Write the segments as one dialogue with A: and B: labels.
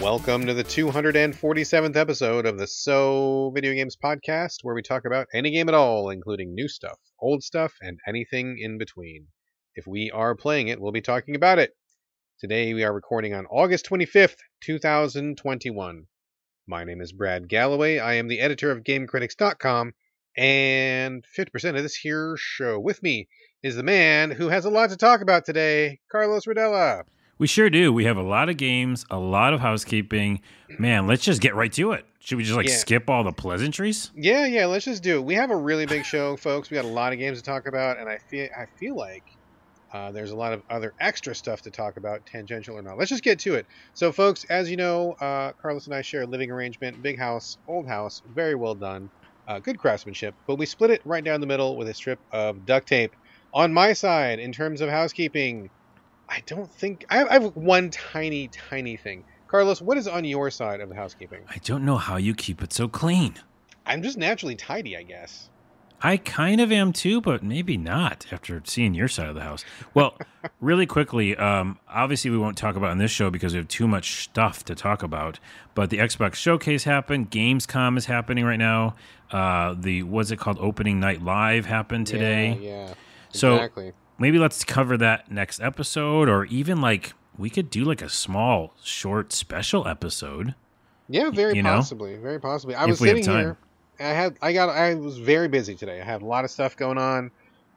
A: Welcome to the 247th episode of the So Video Games Podcast, where we talk about any game at all, including new stuff, old stuff, and anything in between. If we are playing it, we'll be talking about it. Today we are recording on August 25th, 2021. My name is Brad Galloway. I am the editor of GameCritics.com, and 50% of this here show with me is the man who has a lot to talk about today, Carlos Rodella.
B: We sure do. We have a lot of games, a lot of housekeeping. Man, let's just get right to it. Should we just like
A: Yeah.
B: skip all the pleasantries?
A: Yeah, yeah, let's just do it. We have a really big show, folks. We got a lot of games to talk about, and I feel I feel like uh, there's a lot of other extra stuff to talk about, tangential or not. Let's just get to it. So, folks, as you know, uh, Carlos and I share a living arrangement, big house, old house, very well done, uh, good craftsmanship, but we split it right down the middle with a strip of duct tape. On my side, in terms of housekeeping, I don't think I have, I have one tiny, tiny thing. Carlos, what is on your side of the housekeeping?
B: I don't know how you keep it so clean.
A: I'm just naturally tidy, I guess.
B: I kind of am too, but maybe not after seeing your side of the house. Well, really quickly, um, obviously we won't talk about on this show because we have too much stuff to talk about. But the Xbox Showcase happened. Gamescom is happening right now. Uh, the what's it called? Opening Night Live happened today.
A: Yeah, yeah.
B: So-
A: exactly.
B: Maybe let's cover that next episode or even like we could do like a small short special episode
A: Yeah, very
B: you know?
A: possibly, very possibly. I
B: If
A: was sitting here. I had, I got, I was very busy today. I had a lot of stuff going on.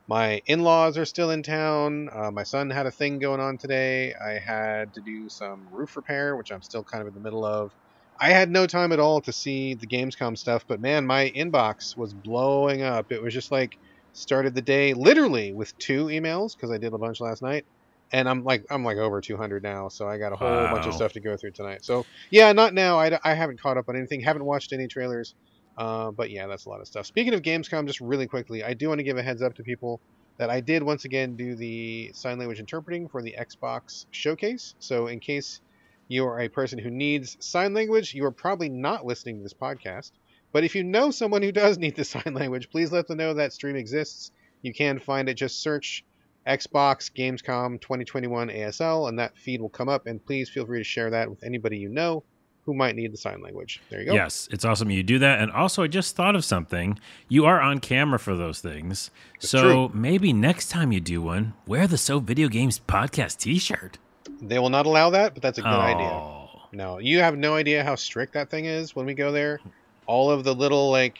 A: My in-laws are still in town. Uh, my son had a thing going on today. I had to do some roof repair, which I'm still kind of in the middle of. I had no time at all to see the Gamescom stuff, but man, my inbox was blowing up. It was just like started the day literally with two emails because I did a bunch last night, and I'm like I'm like over 200 now, so I got a whole bunch of stuff to go through tonight. So yeah, not now. I, I haven't caught up on anything. Haven't watched any trailers. Uh, but yeah, that's a lot of stuff. Speaking of Gamescom, just really quickly, I do want to give a heads up to people that I did once again do the sign language interpreting for the Xbox showcase. So in case you are a person who needs sign language, you are probably not listening to this podcast. But if you know someone who does need the sign language, please let them know that stream exists. You can find it. Just search Xbox Gamescom 2021 ASL, and that feed will come up. And please feel free to share that with anybody you know who might need the sign language. There you go.
B: yes it's awesome you do that and also i just thought of something you are on camera for those things
A: It's
B: so
A: true.
B: maybe next time you do one wear the so video games podcast t-shirt
A: They will not allow that, but that's a good
B: oh.
A: idea. No, you have no idea how strict that thing is when we go there. All of the little like,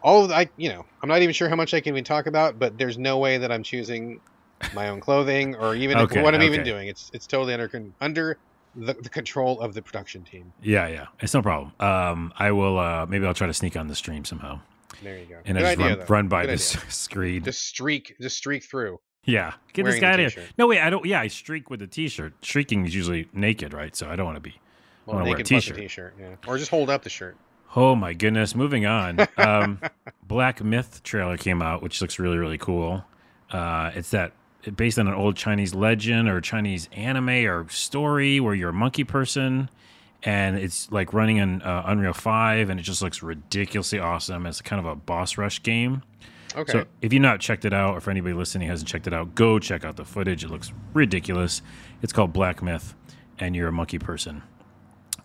A: all of the, I, you know, I'm not even sure how much I can even talk about, but there's no way that I'm choosing my own clothing or even
B: Okay,
A: what I'm even doing. It's it's totally under under the, the control of the production team.
B: yeah yeah it's no problem um i will uh maybe i'll try to sneak on the stream somehow
A: There you go.
B: and
A: good
B: i just
A: idea,
B: run, run by
A: Good
B: this
A: idea.
B: screen
A: Just streak, just streak through.
B: yeah get this guy out of here no wait i don't yeah i streak with the t-shirt streaking is usually naked right so i don't want to be
A: Well,
B: wanna wear a
A: naked plus a
B: t-shirt.
A: t-shirt, yeah, or just hold up the shirt.
B: Oh my goodness! Moving on. Um, Black Myth trailer came out, which looks really really cool. Uh, it's that based on an old Chinese legend or Chinese anime or story where you're a monkey person, and it's like running in uh, Unreal Five, and it just looks ridiculously awesome. It's kind of a boss rush game.
A: Okay.
B: So if you've not checked it out, or if anybody listening hasn't checked it out, go check out the footage. It looks ridiculous. It's called Black Myth, and you're a monkey person.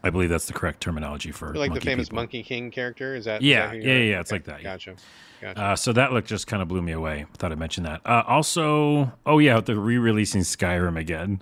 B: I believe that's the correct terminology for
A: like the famous
B: people.
A: Monkey King character. Is that? is
B: Yeah,
A: that
B: yeah, yeah, yeah, it's like that, yeah.
A: Gotcha. Gotcha.
B: Uh, so that look just kind of blew me away. Thought I'd mention that. Uh, also, oh yeah, they're re-releasing Skyrim again.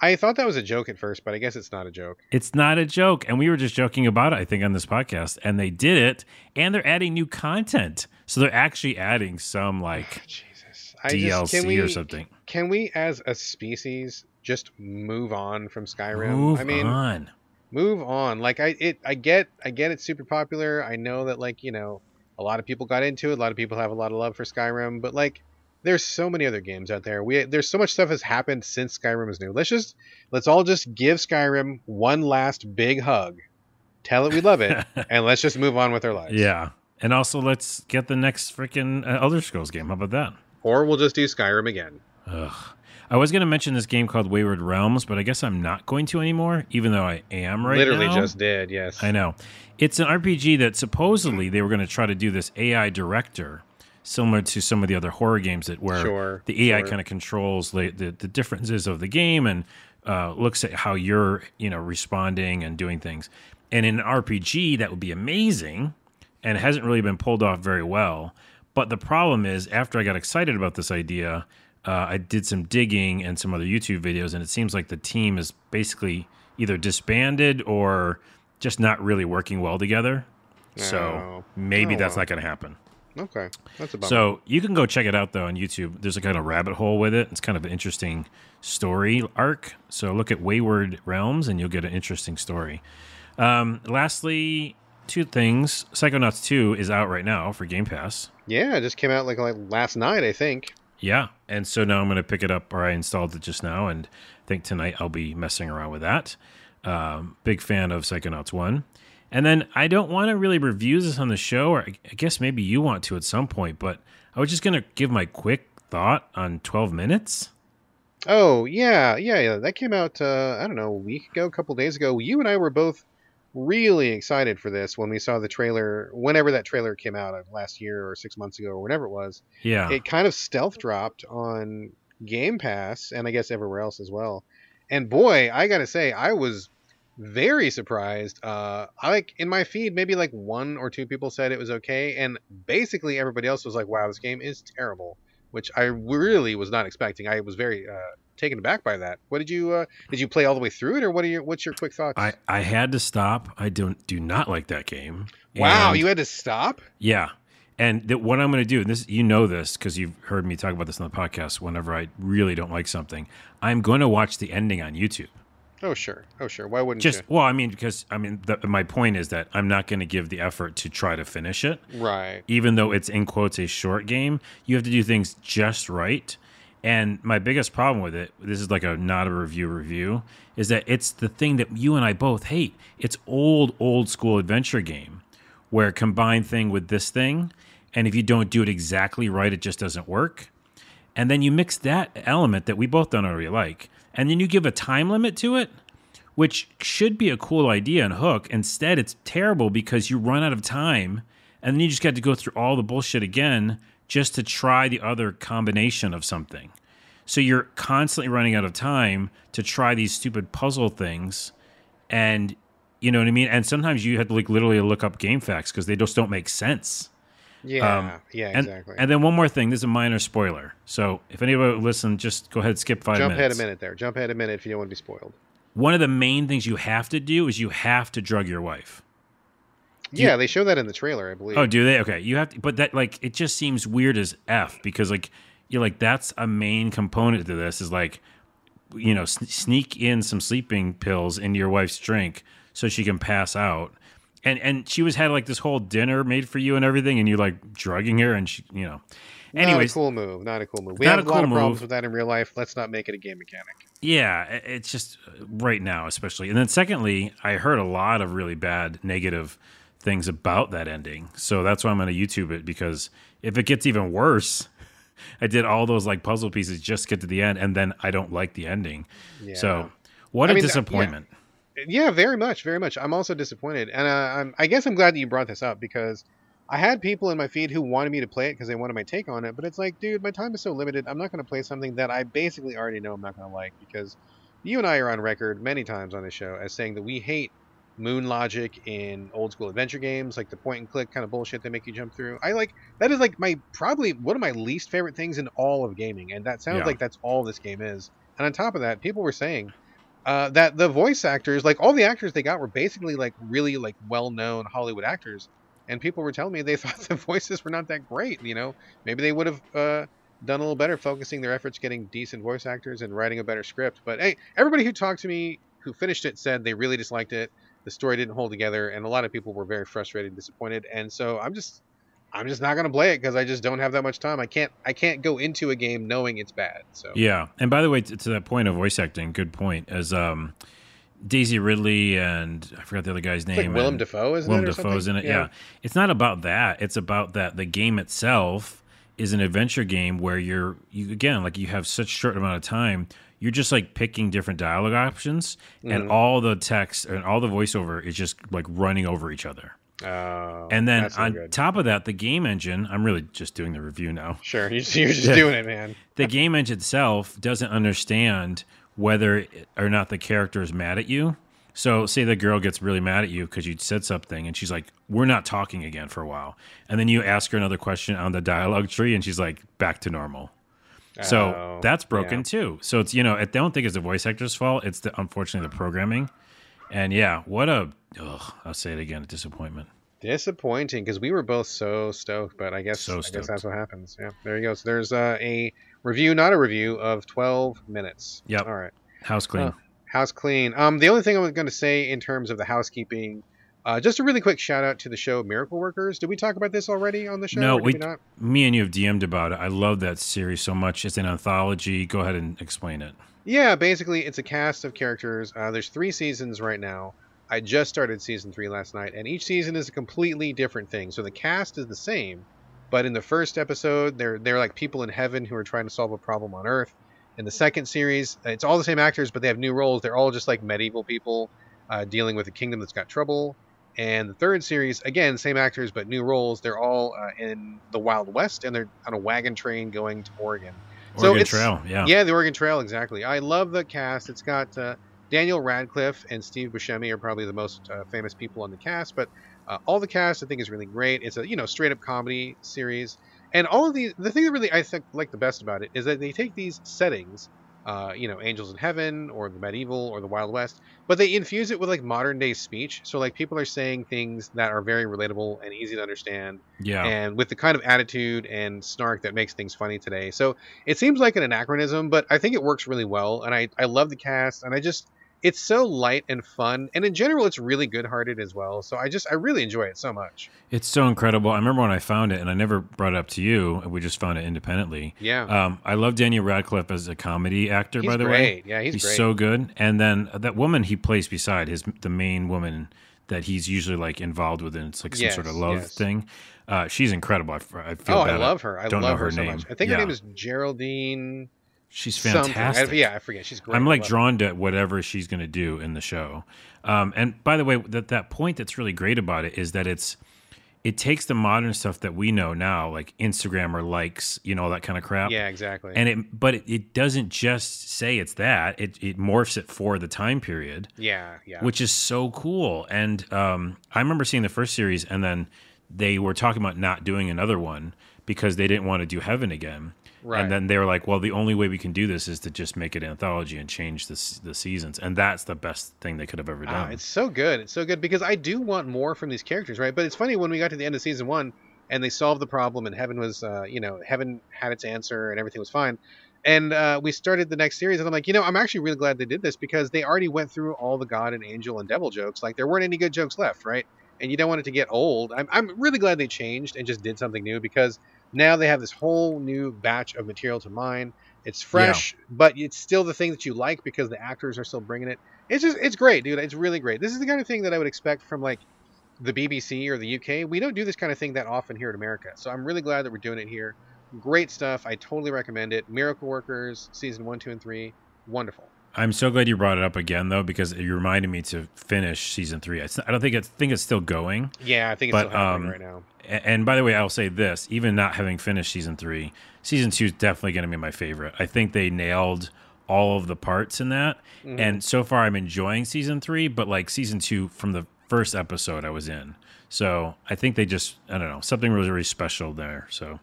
A: I thought that was a joke at first, but I guess it's not a joke.
B: It's not a joke, and we were just joking about it. I think on this podcast, and they did it, and they're adding new content. So they're actually adding some like
A: Jesus. I
B: DLC
A: just, we,
B: or something.
A: Can we, as a species, just move on from Skyrim?
B: Move
A: I mean,
B: on.
A: Move on. Like I, it, I get, I get it's super popular. I know that, like you know, a lot of people got into it. A lot of people have a lot of love for Skyrim, but like, there's so many other games out there. We, there's so much stuff has happened since Skyrim is new. Let's just, let's all just give Skyrim one last big hug, tell it we love it, and let's just move on with our lives.
B: Yeah, and also let's get the next freaking uh, Elder Scrolls game. How about that?
A: Or we'll just do Skyrim again.
B: Ugh. I was going to mention this game called Wayward Realms, but I guess I'm not going to anymore, even though I am right
A: Literally
B: now.
A: just did. Yes.
B: I know. It's an RPG that supposedly they were going to try to do this AI director, similar to some of the other horror games that where
A: Sure,
B: the AI
A: sure.
B: kind of controls the, the the differences of the game and uh, looks at how you're you know responding and doing things. And in an RPG, that would be amazing, and it hasn't really been pulled off very well. But the problem is, after I got excited about this idea, uh, I did some digging and some other YouTube videos, and it seems like the team is basically either disbanded or just not really working well together. So
A: Oh.
B: maybe
A: Oh,
B: that's not going to happen.
A: Okay, that's about.
B: So you can go check it out though on YouTube. There's a kind of rabbit hole with it. It's kind of an interesting story arc. So look at Wayward Realms and you'll get an interesting story. Um, lastly, two things. Psychonauts 2 is out right now for Game Pass.
A: yeah, it just came out like like last night, I think.
B: Yeah. And so now I'm going to pick it up, or I installed it just now, and I think tonight I'll be messing around with that. Um, big fan of Psychonauts 1. And then I don't want to really review this on the show, or I I guess maybe you want to at some point, but I was just going to give my quick thought on 12 minutes.
A: Oh yeah, yeah, yeah. That came out. Uh, I don't know, a week ago, a couple days ago. You and I were both really excited for this when we saw the trailer. Whenever that trailer came out, uh, last year or six months ago or whenever it was,
B: Yeah.
A: it kind of stealth dropped on Game Pass and I guess everywhere else as well. And boy, I gotta say, I was very surprised. Uh, I like in my feed, maybe like one or two people said it was okay, and basically everybody else was like, "Wow, this game is terrible," which I really was not expecting. I was very uh, taken aback by that. What did you uh, did you play all the way through it, or what are your what's your quick thoughts?
B: I, I had to stop. I don't do not like that game.
A: wow,
B: And-
A: you had to stop.
B: Yeah. And th- what I'm going to do, and this you know this because you've heard me talk about this on the podcast. Whenever I really don't like something, I'm going to watch the ending on YouTube.
A: Oh sure, oh sure. Why wouldn't you
B: Just well, I mean, because I mean, the, my point is that I'm not going to give the effort to try to finish it.
A: Right.
B: even though it's in quotes a short game. You have to do things just right. And my biggest problem with it, this is like a not a review review, is that it's the thing that you and I both hate. It's old, old school adventure game where combine thing with this thing, and if you don't do it exactly right, it just doesn't work. And then you mix that element that we both don't really like, and then you give a time limit to it, which should be a cool idea and hook. Instead, it's terrible because you run out of time, and then you just got to go through all the bullshit again just to try the other combination of something. So you're constantly running out of time to try these stupid puzzle things, and you know what I mean. And sometimes you have to like literally look up game facts because they just don't make sense.
A: Yeah.
B: Um,
A: yeah.
B: And,
A: Exactly.
B: and then one more thing. This is a minor spoiler. So if anybody listen, just go ahead, skip five
A: Jump
B: minutes.
A: ahead a minute there. Jump ahead a minute if you don't want to be spoiled.
B: One of the main things you have to do is you have to drug your wife. Do you-
A: Yeah, they show that in the trailer, I believe.
B: Oh, do they? Okay, you have to, but that like it just seems weird as f because like you're like that's a main component to this is like you know sn- sneak in some sleeping pills into your wife's drink so she can pass out. And and she was had like this whole dinner made for you and everything, and you're like drugging her, and she, you know. Anyways,
A: not a cool move. Not a cool move. We have
B: a
A: a lot
B: cool
A: of problems with that in real life. Let's not make it a game mechanic.
B: Yeah, it's just uh, right now, especially. And then, secondly, I heard a lot of really bad negative things about that ending. So that's why I'm going to YouTube it because if it gets even worse, I did all those like puzzle pieces just to get to the end, and then I don't like the ending.
A: Yeah.
B: So what
A: I
B: a
A: mean,
B: disappointment.
A: Yeah, very much, very much. I'm also disappointed, and uh, I'm, I guess I'm glad that you brought this up because I had people in my feed who wanted me to play it because they wanted my take on it. But it's like, dude, my time is so limited. I'm not going to play something that I basically already know I'm not going to like because you and I are on record many times on this show as saying that we hate moon logic in old school adventure games, like the point and click kind of bullshit they make you jump through. I like that is like my probably one of my least favorite things in all of gaming, and that sounds
B: Yeah.
A: like that's all this game is. And on top of that, people were saying uh, that the voice actors, like all the actors they got, were basically like really like well-known Hollywood actors, and people were telling me they thought the voices were not that great. You know, maybe they would have uh, done a little better, focusing their efforts getting decent voice actors and writing a better script. But hey, everybody who talked to me who finished it said they really disliked it. The story didn't hold together, and a lot of people were very frustrated and disappointed. And so I'm just, I'm just not gonna play it because I just don't have that much time. I can't, I can't go into a game knowing it's bad. So
B: Yeah, and by the way, to, to that point of voice acting, good point. As um, Daisy Ridley and I forgot the other guy's
A: it's like
B: name.
A: Willem
B: and-
A: Dafoe, isn't
B: Willem Dafoe's in it. Yeah. It's not about that. It's about that the game itself is an adventure game where you're you again like you have such short amount of time. You're just like picking different dialogue options, and
A: Mhm.
B: all the text and all the voiceover is just like running over each other.
A: Oh,
B: And then on
A: good.
B: top of that, the game engine. I'm really just doing the review now
A: Sure, you're just, you're just doing it, man.
B: the game engine itself doesn't understand whether or not the character is mad at you. So, say the girl gets really mad at you because you said something, and she's like, "We're not talking again for a while," and then you ask her another question on the dialogue tree, and she's like, "Back to normal." So
A: Oh,
B: that's broken
A: yeah.
B: too. So it's you know I don't think it's the voice actor's fault. It's the unfortunately the programming. And yeah, what a ugh, I'll say it again, a disappointment.
A: Disappointing because we were both so stoked, but I guess
B: So
A: I guess that's what happens. Yeah, there you go. So there's uh, a review, not a review, of 12 minutes.
B: Yep.
A: All right.
B: House clean.
A: Huh. House clean. Um, the only thing I was going to say in terms of the housekeeping, uh, just a really quick shout out to the show Miracle Workers. Did we talk about this already on the show?
B: No, we-
A: not.
B: Me and you have DM'd about it. I love that series so much. It's an anthology. Go ahead and explain it.
A: Yeah, basically, it's a cast of characters. Uh, there's three seasons right now. I just started season three last night, and each season is a completely different thing. So the cast is the same, but in the first episode, they're they're like people in heaven who are trying to solve a problem on Earth. In the second series, it's all the same actors, but they have new roles. They're all just like medieval people uh, dealing with a kingdom that's got trouble. And the third series, again, same actors but new roles. They're all uh, in the Wild West, and they're on a wagon train going to Oregon. So
B: Oregon
A: it's-
B: Trail. Yeah.
A: Yeah, the Oregon Trail, exactly. I love the cast. It's got uh, Daniel Radcliffe and Steve Buscemi are probably the most uh, famous people on the cast, but uh, all the cast I think is really great. It's a you know straight up comedy series, and all of these. The thing that really I think like the best about it is that they take these settings, uh, you know, angels in heaven or the medieval or the Wild West, but they infuse it with like modern day speech. So like people are saying things that are very relatable and easy to understand
B: Yeah.
A: and with the kind of attitude and snark that makes things funny today. So it seems like an anachronism, but I think it works really well. And I, I love the cast, and I just it's so light and fun, and in general, it's really good-hearted as well. So I just I really enjoy it so much.
B: It's so incredible. I remember when I found it, and I never brought it up to you. We just found it independently.
A: Yeah,
B: Um, I love Daniel Radcliffe as a comedy actor.
A: he's
B: by the
A: great.
B: way,
A: Yeah, he's,
B: he's,
A: great.
B: so good. And then that woman he plays beside his the main woman that he's usually like involved with, and it's like some sort of love
A: yes.
B: thing. Uh, she's incredible. I, I feel
A: oh, I love her. I
B: don't know
A: love
B: her
A: so
B: name.
A: much. I think
B: Yeah.
A: her name is Geraldine.
B: She's fantastic.
A: I, yeah, I forget. She's great.
B: I'm like drawn to whatever she's going to do in the show. Um, and by the way, that that point that's really great about it is that it's it takes the modern stuff that we know now, like Instagram or likes, you know, all that kind of crap.
A: Yeah, exactly.
B: And it, but it, it doesn't just say it's that. It it morphs it for the time period,
A: yeah, yeah.
B: which is so cool. And um, I remember seeing the first series, and then they were talking about not doing another one because they didn't want to do Heaven again.
A: Right.
B: And then they were like, "Well, the only way we can do this is to just make it an anthology and change the the seasons." And that's the best thing they could have ever
A: Ah,
B: done.
A: it's so good. It's so good because I do want more from these characters, right? But it's funny when we got to the end of season one and they solved the problem and heaven was, uh, you know, heaven had its answer and everything was fine. And uh, we started the next series, and I'm like, you know, I'm actually really glad they did this because they already went through all the God and angel and devil jokes. Like there weren't any good jokes left, right? And you don't want it to get old. I'm, I'm really glad they changed and just did something new because now they have this whole new batch of material to mine. It's fresh, but it's still the thing that you like because the actors are still bringing it. It's just it's great dude. It's really great. This is the kind of thing that i would expect from like the bbc or the uk we don't do this kind of thing that often here in america so i'm really glad that we're doing it here. Great stuff. I totally recommend it. Miracle workers season one two and three. Wonderful
B: I'm so glad you brought it up again, though, because you reminded me to finish season three. It's, I don't think it's think it's still going.
A: yeah i think it's
B: But,
A: still happening
B: um,
A: right now
B: A- And by the way, I'll say this: even not having finished season three, season two is definitely going to be my favorite. I think they nailed all of the parts in that,
A: Mhm.
B: and so far I'm enjoying season three. But like season two, from the first episode I was in, so I think they just I don't know something was really special there. So.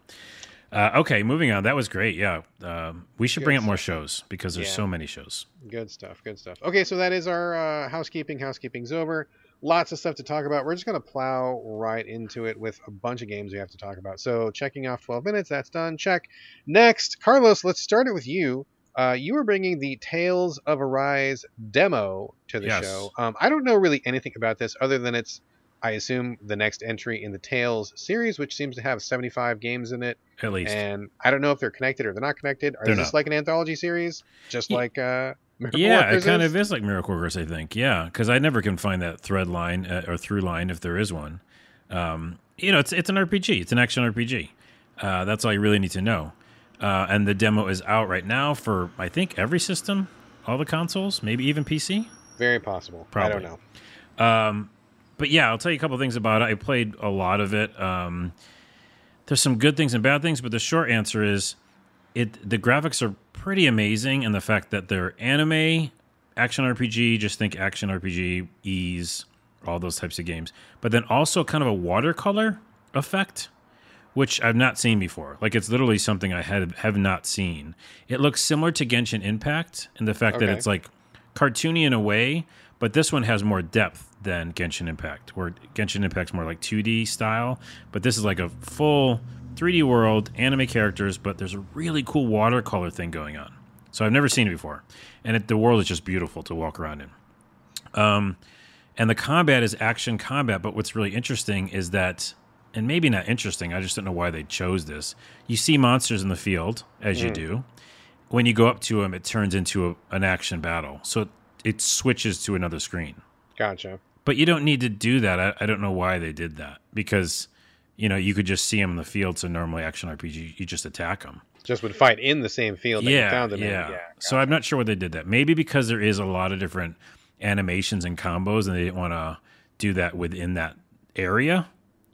B: Uh, okay, moving on. That was great. Yeah, um, we should bring
A: Good
B: up more shows because there's
A: Yeah.
B: so many shows.
A: good stuff good stuff okay so that is our uh, housekeeping housekeeping's over lots of stuff to talk about we're just going to plow right into it with a bunch of games we have to talk about so checking off 12 minutes that's done check next carlos let's start it with you uh, you were bringing the Tales of Arise demo to the
B: Yes.
A: show. Um, I don't know really anything about this other than it's, I assume, the next entry in the Tales series, which seems to have 75 games in it.
B: At least
A: And I don't know if they're connected or they're not connected. Are
B: They're
A: this
B: not.
A: like an anthology series, just
B: Ye-
A: like uh, Miracle
B: Yeah,
A: Workers
B: it kind
A: is?
B: of is like Miracle Workers, I think. Yeah, because I never can find that thread line uh, or through line if there is one. Um, you know, it's it's an RPG. It's an action RPG. Uh, that's all you really need to know. Uh, and the demo is out right now for I think every system, all the consoles, maybe even PC.
A: Very possible. I
B: Probably.
A: don't know.
B: Um, but yeah, I'll tell you a couple things about it. I played a lot of it. Um, there's some good things and bad things, but the short answer is, it the graphics are pretty amazing and the fact that they're anime, action RPG, just think action RPG, Ys, all those types of games, but then also kind of a watercolor effect, which I've not seen before. Like it's literally something I had have not seen. It looks similar to Genshin Impact in the fact that it's like cartoony in a way, but this one has more depth than Genshin Impact, where Genshin Impact's more like 2D style, but this is like a full 3D world, anime characters, but there's a really cool watercolor thing going on. So I've never seen it before, and it, the world is just beautiful to walk around in. Um, and the combat is action combat, but what's really interesting is that, and maybe not interesting, I just don't know why they chose this. You see monsters in the field as you do. When you go up to them, it turns into a, an action battle, so it, it switches to another screen.
A: Gotcha.
B: But you don't need to do that. I, I don't know why they did that because, you know, you could just see them in the field. So normally action RPG, you just attack them.
A: Just would fight in the same field that you
B: Yeah,
A: found them
B: yeah.
A: in. Yeah.
B: So I'm not sure why they did that. Maybe because there is a lot of different animations and combos, and they didn't want to do that within that area,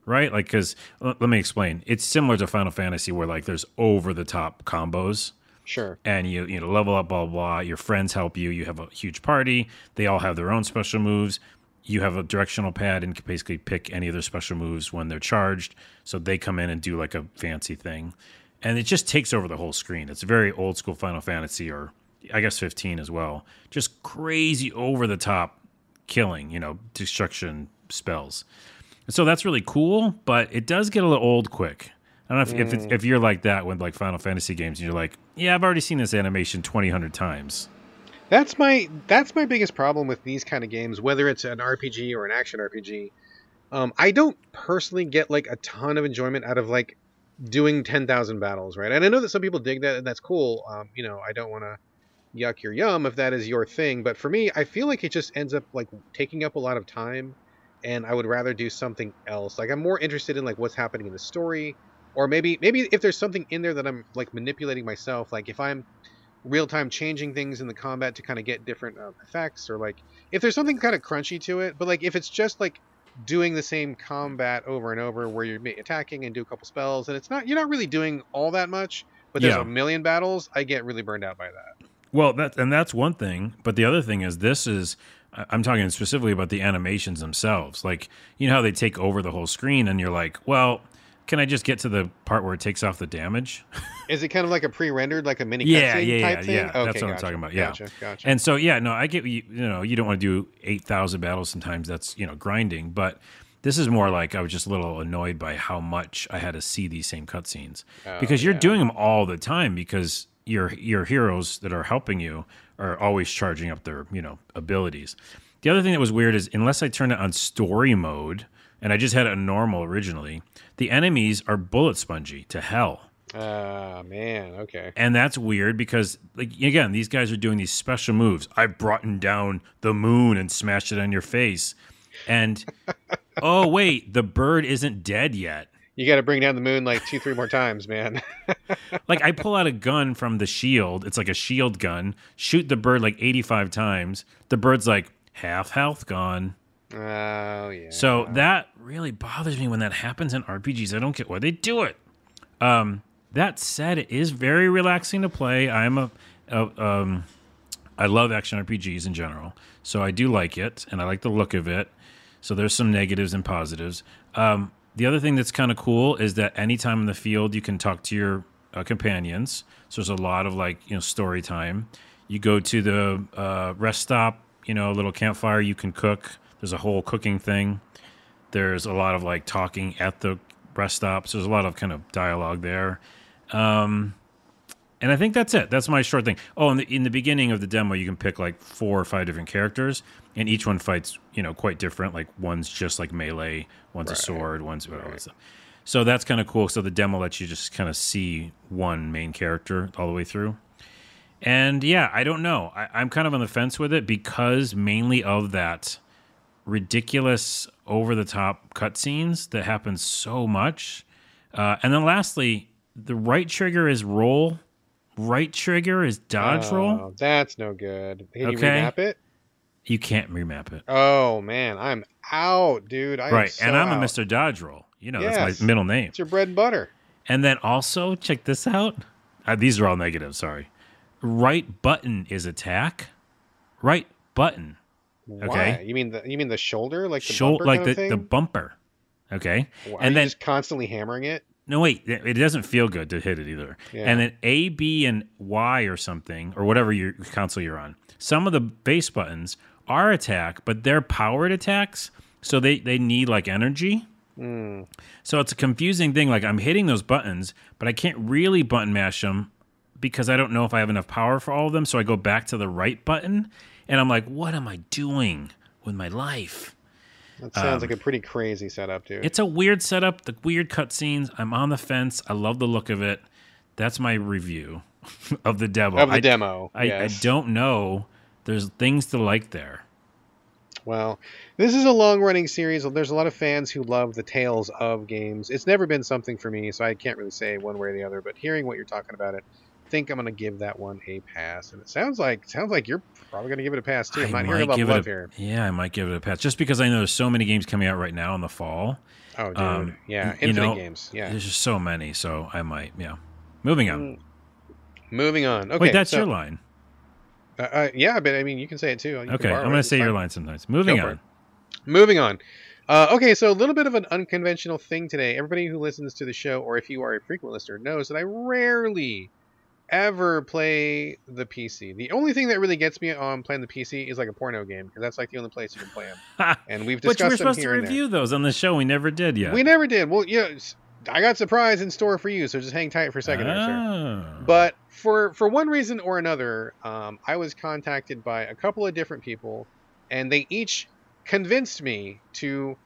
B: right? Like, because let me explain. It's similar to Final Fantasy, where like there's over the top combos
A: Sure.
B: and you you know level up blah blah blah your friends help you you have a huge party they all have their own special moves you have a directional pad and can basically pick any of their special moves when they're charged. So they come in and do like a fancy thing. And it just takes over the whole screen. It's very old school final fantasy or i guess 15 as well. Just crazy over the top killing you know destruction spells. And so that's really cool but it does get a little old quick. I don't know if, if, it's, mm. if you're like that with like Final Fantasy games, and you're like, yeah, I've already seen this animation 20, 100 times.
A: That's my that's my biggest problem with these kind of games, whether it's an RPG or an action RPG. Um, I don't personally get like a ton of enjoyment out of like doing ten thousand battles, right? And I know that some people dig that, and that's cool. Um, you know, I don't want to yuck your yum if that is your thing, but for me, I feel like it just ends up like taking up a lot of time, and I would rather do something else. Like I'm more interested in like what's happening in the story, or maybe maybe if there's something in there that I'm like manipulating myself, like if I'm real time changing things in the combat to kind of get different um, effects or like if there's something kind of crunchy to it but like if it's just like doing the same combat over and over where you're attacking and do a couple spells and it's not you're not really doing all that much but there's
B: Yeah.
A: a million battles i get really burned out by that
B: Well, that and that's one thing, but the other thing is this is I'm talking specifically about the animations themselves. Like, you know how they take over the whole screen and you're like, well, can I just get to the part where it takes off the damage?
A: is it kind of like a pre-rendered like a mini
B: Yeah,
A: cutscene
B: yeah,
A: type
B: yeah,
A: thing
B: yeah.
A: okay
B: That's what I'm talking about, yeah.
A: gotcha gotcha
B: And so, yeah, no, I get you. You know, you don't want to do eight thousand battles. Sometimes that's you know grinding, but this is more like I was just a little annoyed by how much I had to see these same cutscenes
A: Oh,
B: because you're
A: yeah.
B: doing them all the time because your your heroes that are helping you are always charging up their you know abilities. The other thing that was weird is unless I turned it on story mode and I just had it on normal originally, the enemies are bullet spongy to hell.
A: ah man okay
B: And that's weird because, like, again, these guys are doing these special moves. I've brought down the moon and smashed it on your face. And, oh, wait, the bird isn't dead yet.
A: you got to bring down the moon like two three more times man
B: Like, I pull out a gun from the shield. It's like a shield gun, shoot the bird like 85 times. The bird's like, half health gone.
A: Oh yeah
B: So that really bothers me when that happens in RPGs. I don't get why they do it. Um, that said, it is very relaxing to play. I'm a, a um, I love action RPGs in general, so I do like it, and I like the look of it. So there's some negatives and positives. Um, the other thing that's kind of cool is that anytime in the field you can talk to your uh, companions. So there's a lot of like you know story time. You go to the uh, rest stop, you know, a little campfire. You can cook. There's a whole cooking thing. There's a lot of like talking at the rest stops. There's a lot of kind of dialogue there. Um, and I think that's it. That's my short thing. Oh, in the, in the beginning of the demo, you can pick like four or five different characters, and each one fights, you know, quite different. Like one's just like melee, one's a sword, one's that stuff. So that's kind of cool. So the demo lets you just kind of see one main character all the way through. And yeah, I don't know. I, I'm kind of on the fence with it because mainly of that ridiculous, over the top cutscenes that happen so much. Uh, and then lastly, the right trigger is roll, right trigger is dodge roll.
A: Oh, that's no good can you
B: Okay.
A: remap it
B: You can't remap it.
A: oh man i'm out dude I
B: right.
A: so
B: and I'm
A: out.
B: a Mr. Dodge roll. You know,
A: Yes.
B: that's my middle name.
A: it's your bread and butter
B: And then also, check this out. Uh, these are all negative, sorry. right button is attack. Right button.
A: Why?
B: Okay.
A: You mean the you mean the shoulder, like the bumper
B: like the, the bumper. Okay.
A: Are
B: and then
A: just constantly hammering it.
B: no wait, it doesn't feel good to hit it either.
A: Yeah.
B: And then A, B, and Y or something, or whatever your console you're on. Some of the base buttons are attack, but they're powered attacks, so they they need like energy.
A: Hmm.
B: So it's a confusing thing. Like I'm hitting those buttons, but I can't really button mash them because I don't know if I have enough power for all of them. So I go back to the right button, and I'm like, what am I doing with my life?
A: That sounds like a pretty crazy setup, dude.
B: Um, It's a weird setup, the weird cutscenes. I'm on the fence. I love the look of it. That's my review of the demo.
A: of the
B: I,
A: demo.
B: I,
A: yes.
B: I don't know. There's things to like there.
A: Well, this is a long running series. There's a lot of fans who love the tales of games. It's never been something for me, so I can't really say one way or the other. But hearing what you're talking about it, I think I'm going to give that one a pass. And it sounds like sounds like you're probably going to give it a pass too. I'm
B: I
A: not hearing a lot of love here.
B: Yeah, I might give it a pass just because I know there's so many games coming out right now in the fall.
A: Oh, dude.
B: um,
A: yeah,
B: y- you know,
A: games. Yeah.
B: There's just so many, so I might. Yeah. Moving on.
A: Mm, Moving on. Okay.
B: Wait, that's
A: so-
B: your line.
A: Uh, uh, yeah, but I mean, you can say it too. You
B: Okay, I'm going to say your line sometimes. Moving on.
A: Moving on. Uh, okay, so a little bit of an unconventional thing today. Everybody who listens to the show, or if you are a frequent listener, knows that I rarely ever play the PC. The only thing that really gets me on playing the PC is like a porno game, because that's like the only place you can play them. And we've discussed
B: Which
A: we're
B: supposed to
A: here and there.
B: review those on the show. We never did yet.
A: We never did. Well, yeah, I got surprise in store for you, so just hang tight for a second.
B: Ah.
A: But for for one reason or another, um, I was contacted by a couple of different people, and they each convinced me to,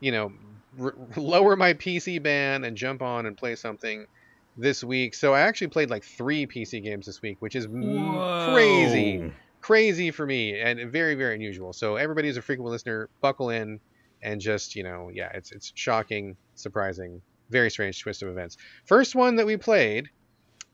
A: you know, r- lower my PC ban and jump on and play something this week. So I actually played like three PC games this week, which is m- crazy, crazy for me, and very very unusual. So everybody who's a frequent listener, buckle in and just you know, yeah, it's it's shocking, surprising, very strange twist of events. First one that we played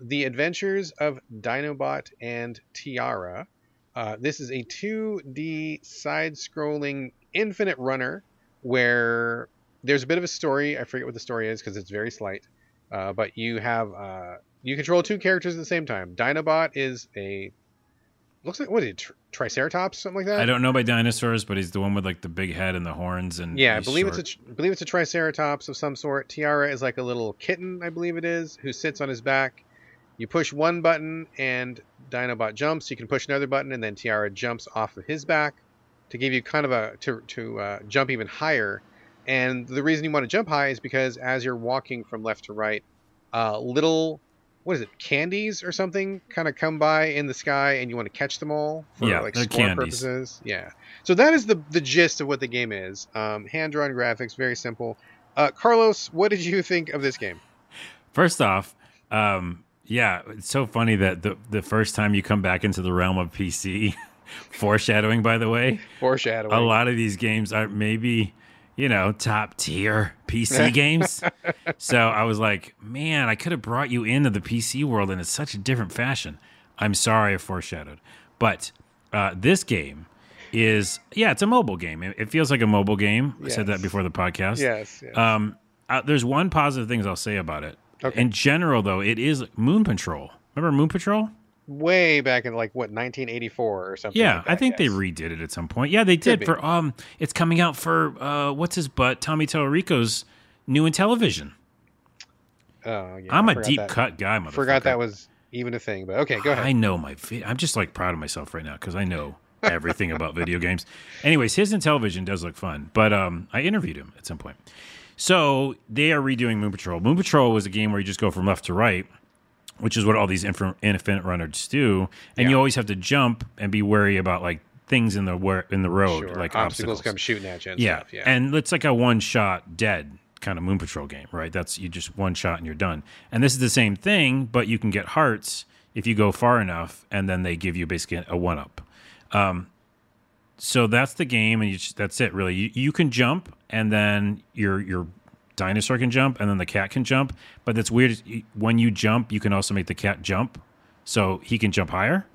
A: the Adventures of Dinobot and Tiara. Uh, this is a 2D side scrolling infinite runner where there's a bit of a story. I forget what the story is because it's very slight. Uh, but you have uh, you control two characters at the same time. Dinobot is a looks like what is it, tr- Triceratops, something like that.
B: I don't know by dinosaurs, but he's the one with like the big head and the horns and
A: Yeah, I believe
B: short.
A: it's a tr- believe it's a Triceratops of some sort. Tiara is like a little kitten, I believe it is, who sits on his back. You push one button and Dinobot jumps. You can push another button and then Tiara jumps off of his back to give you kind of a to to uh, jump even higher. And the reason you want to jump high is because as you're walking from left to right, uh, little what is it, candies or something, kind of come by in the sky, and you want to catch them all for
B: Yeah,
A: like score
B: candies.
A: purposes. Yeah. So that is the the gist of what the game is. Um, hand drawn graphics, very simple. Uh, Carlos, what did you think of this game?
B: First off, um, yeah, it's so funny that the the first time you come back into the realm of PC, foreshadowing, by the way,
A: Foreshadowing.
B: a lot of these games are maybe you know top tier PC games. so I was like, man, I could have brought you into the PC world in such a different fashion. I'm sorry I foreshadowed, but uh, this game is yeah, it's a mobile game. It, it feels like a mobile game. I said that before the podcast.
A: Yes. yes.
B: Um, uh, there's one positive things I'll say about it.
A: Okay.
B: In general, though, it is Moon Patrol. Remember Moon Patrol?
A: Way back in like what 1984 or something.
B: Yeah,
A: like
B: I
A: that,
B: think they redid it at some point. Yeah, they did for um. It's coming out for uh, what's his butt? Tommy Tallarico's new Intellivision.
A: Oh, yeah,
B: I'm
A: I
B: a deep
A: that.
B: cut guy. Motherfucker.
A: Forgot that was even a thing, but okay, go ahead.
B: I know my. vi- I'm just like proud of myself right now because I know everything about video games. Anyways, his Intellivision does look fun, but um, I interviewed him at some point. So they are redoing Moon Patrol. Moon Patrol was a game where you just go from left to right, which is what all these inf- infinite runners do, and you always have to jump and be wary about like things in the where in the road,
A: Sure.
B: like
A: obstacles,
B: obstacles.
A: come shooting at you. And
B: yeah.
A: stuff. yeah.
B: and it's like a one shot dead kind of Moon Patrol game, right? That's you just one shot and you're done. And this is the same thing, but you can get hearts if you go far enough, and then they give you basically a one up. Um, so that's the game, and you just, that's it. Really, you, you can jump, and then your your dinosaur can jump, and then the cat can jump. But that's weird. When you jump, you can also make the cat jump, so he can jump higher,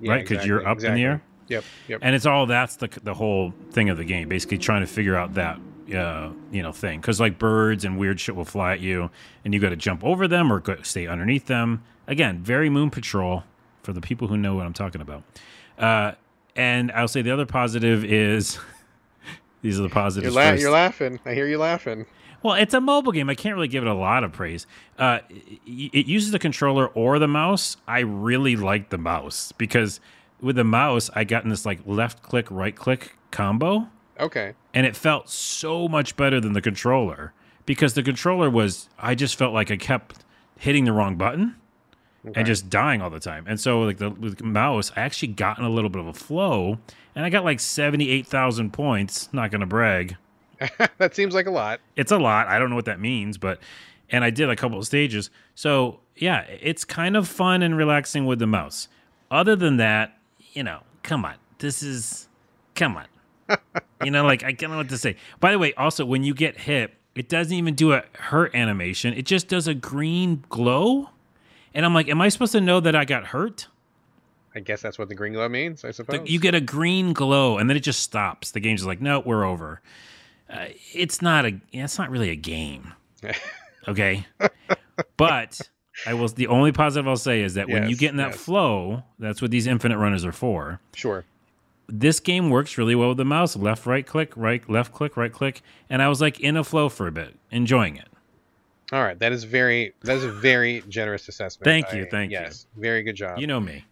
A: Yeah,
B: right? Because you're
A: exactly,
B: up in the air.
A: Yep. Yep.
B: And it's all that's the the whole thing of the game, basically trying to figure out that uh, you know thing. Because like birds and weird shit will fly at you, and you got to jump over them or go, stay underneath them. Again, very Moon Patrol, for the people who know what I'm talking about. Uh, and I'll say the other positive is these are the positives.
A: You're, la- you're laughing. I hear you laughing.
B: Well, it's a mobile game. I can't really give it a lot of praise. Uh, it, uses the controller or the mouse. I really like the mouse because with the mouse, I got in this like left click, right click combo,
A: Okay.
B: and it felt so much better than the controller because the controller was. I just felt like I kept hitting the wrong button
A: Okay.
B: and just dying all the time. And so, like the with the mouse, I actually got in a little bit of a flow, and I got like seventy eight thousand points. Not gonna brag
A: that seems like a lot.
B: it's a lot. I don't know what that means, but and I did a couple of stages. So yeah, it's kind of fun and relaxing with the mouse. Other than that, you know, come on, this is come on. you know, like I don't know what to say. By the way, also when you get hit, it doesn't even do a hurt animation. It just does a green glow, and I'm like, am I supposed to know that I got hurt?
A: I guess that's what the green glow means. I suppose.
B: You get a green glow, and then it just stops. The game's just like, no, we're over. Uh, it's not a. It's not really a game. Okay, but I will. The only positive I'll say is that when you get in that
A: yes.
B: flow, that's what these infinite runners are for.
A: sure.
B: This game works really well with the mouse. Left, right, click, right, left, click, right, click, and I was like in a flow for a bit, enjoying it.
A: All right. That is very. That is a very generous assessment.
B: Thank you,
A: I-
B: thank you.
A: yes, Very good job.
B: You know me.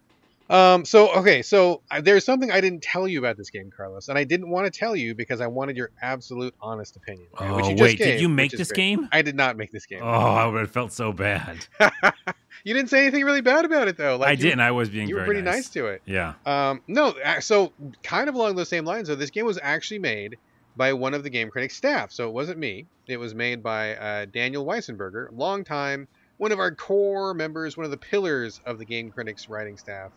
A: Um, so okay, so uh, there's something I didn't tell you about this game, Carlos, and I didn't want to tell you because I wanted your absolute honest opinion. right, which
B: Oh wait,
A: gave,
B: did you make this
A: great.
B: game?
A: I did not make this game.
B: Oh, I would have felt so bad.
A: you didn't say anything really bad about it though. Like
B: I
A: you,
B: didn't. I was being
A: You were pretty nice. to it.
B: Yeah.
A: Um, no, so kind of along those same lines, though, this game was actually made by one of the Game Critics staff. So it wasn't me. It was made by uh, Daniel Weissenberger, long time, one of our core members, one of the pillars of the Game Critics writing staff.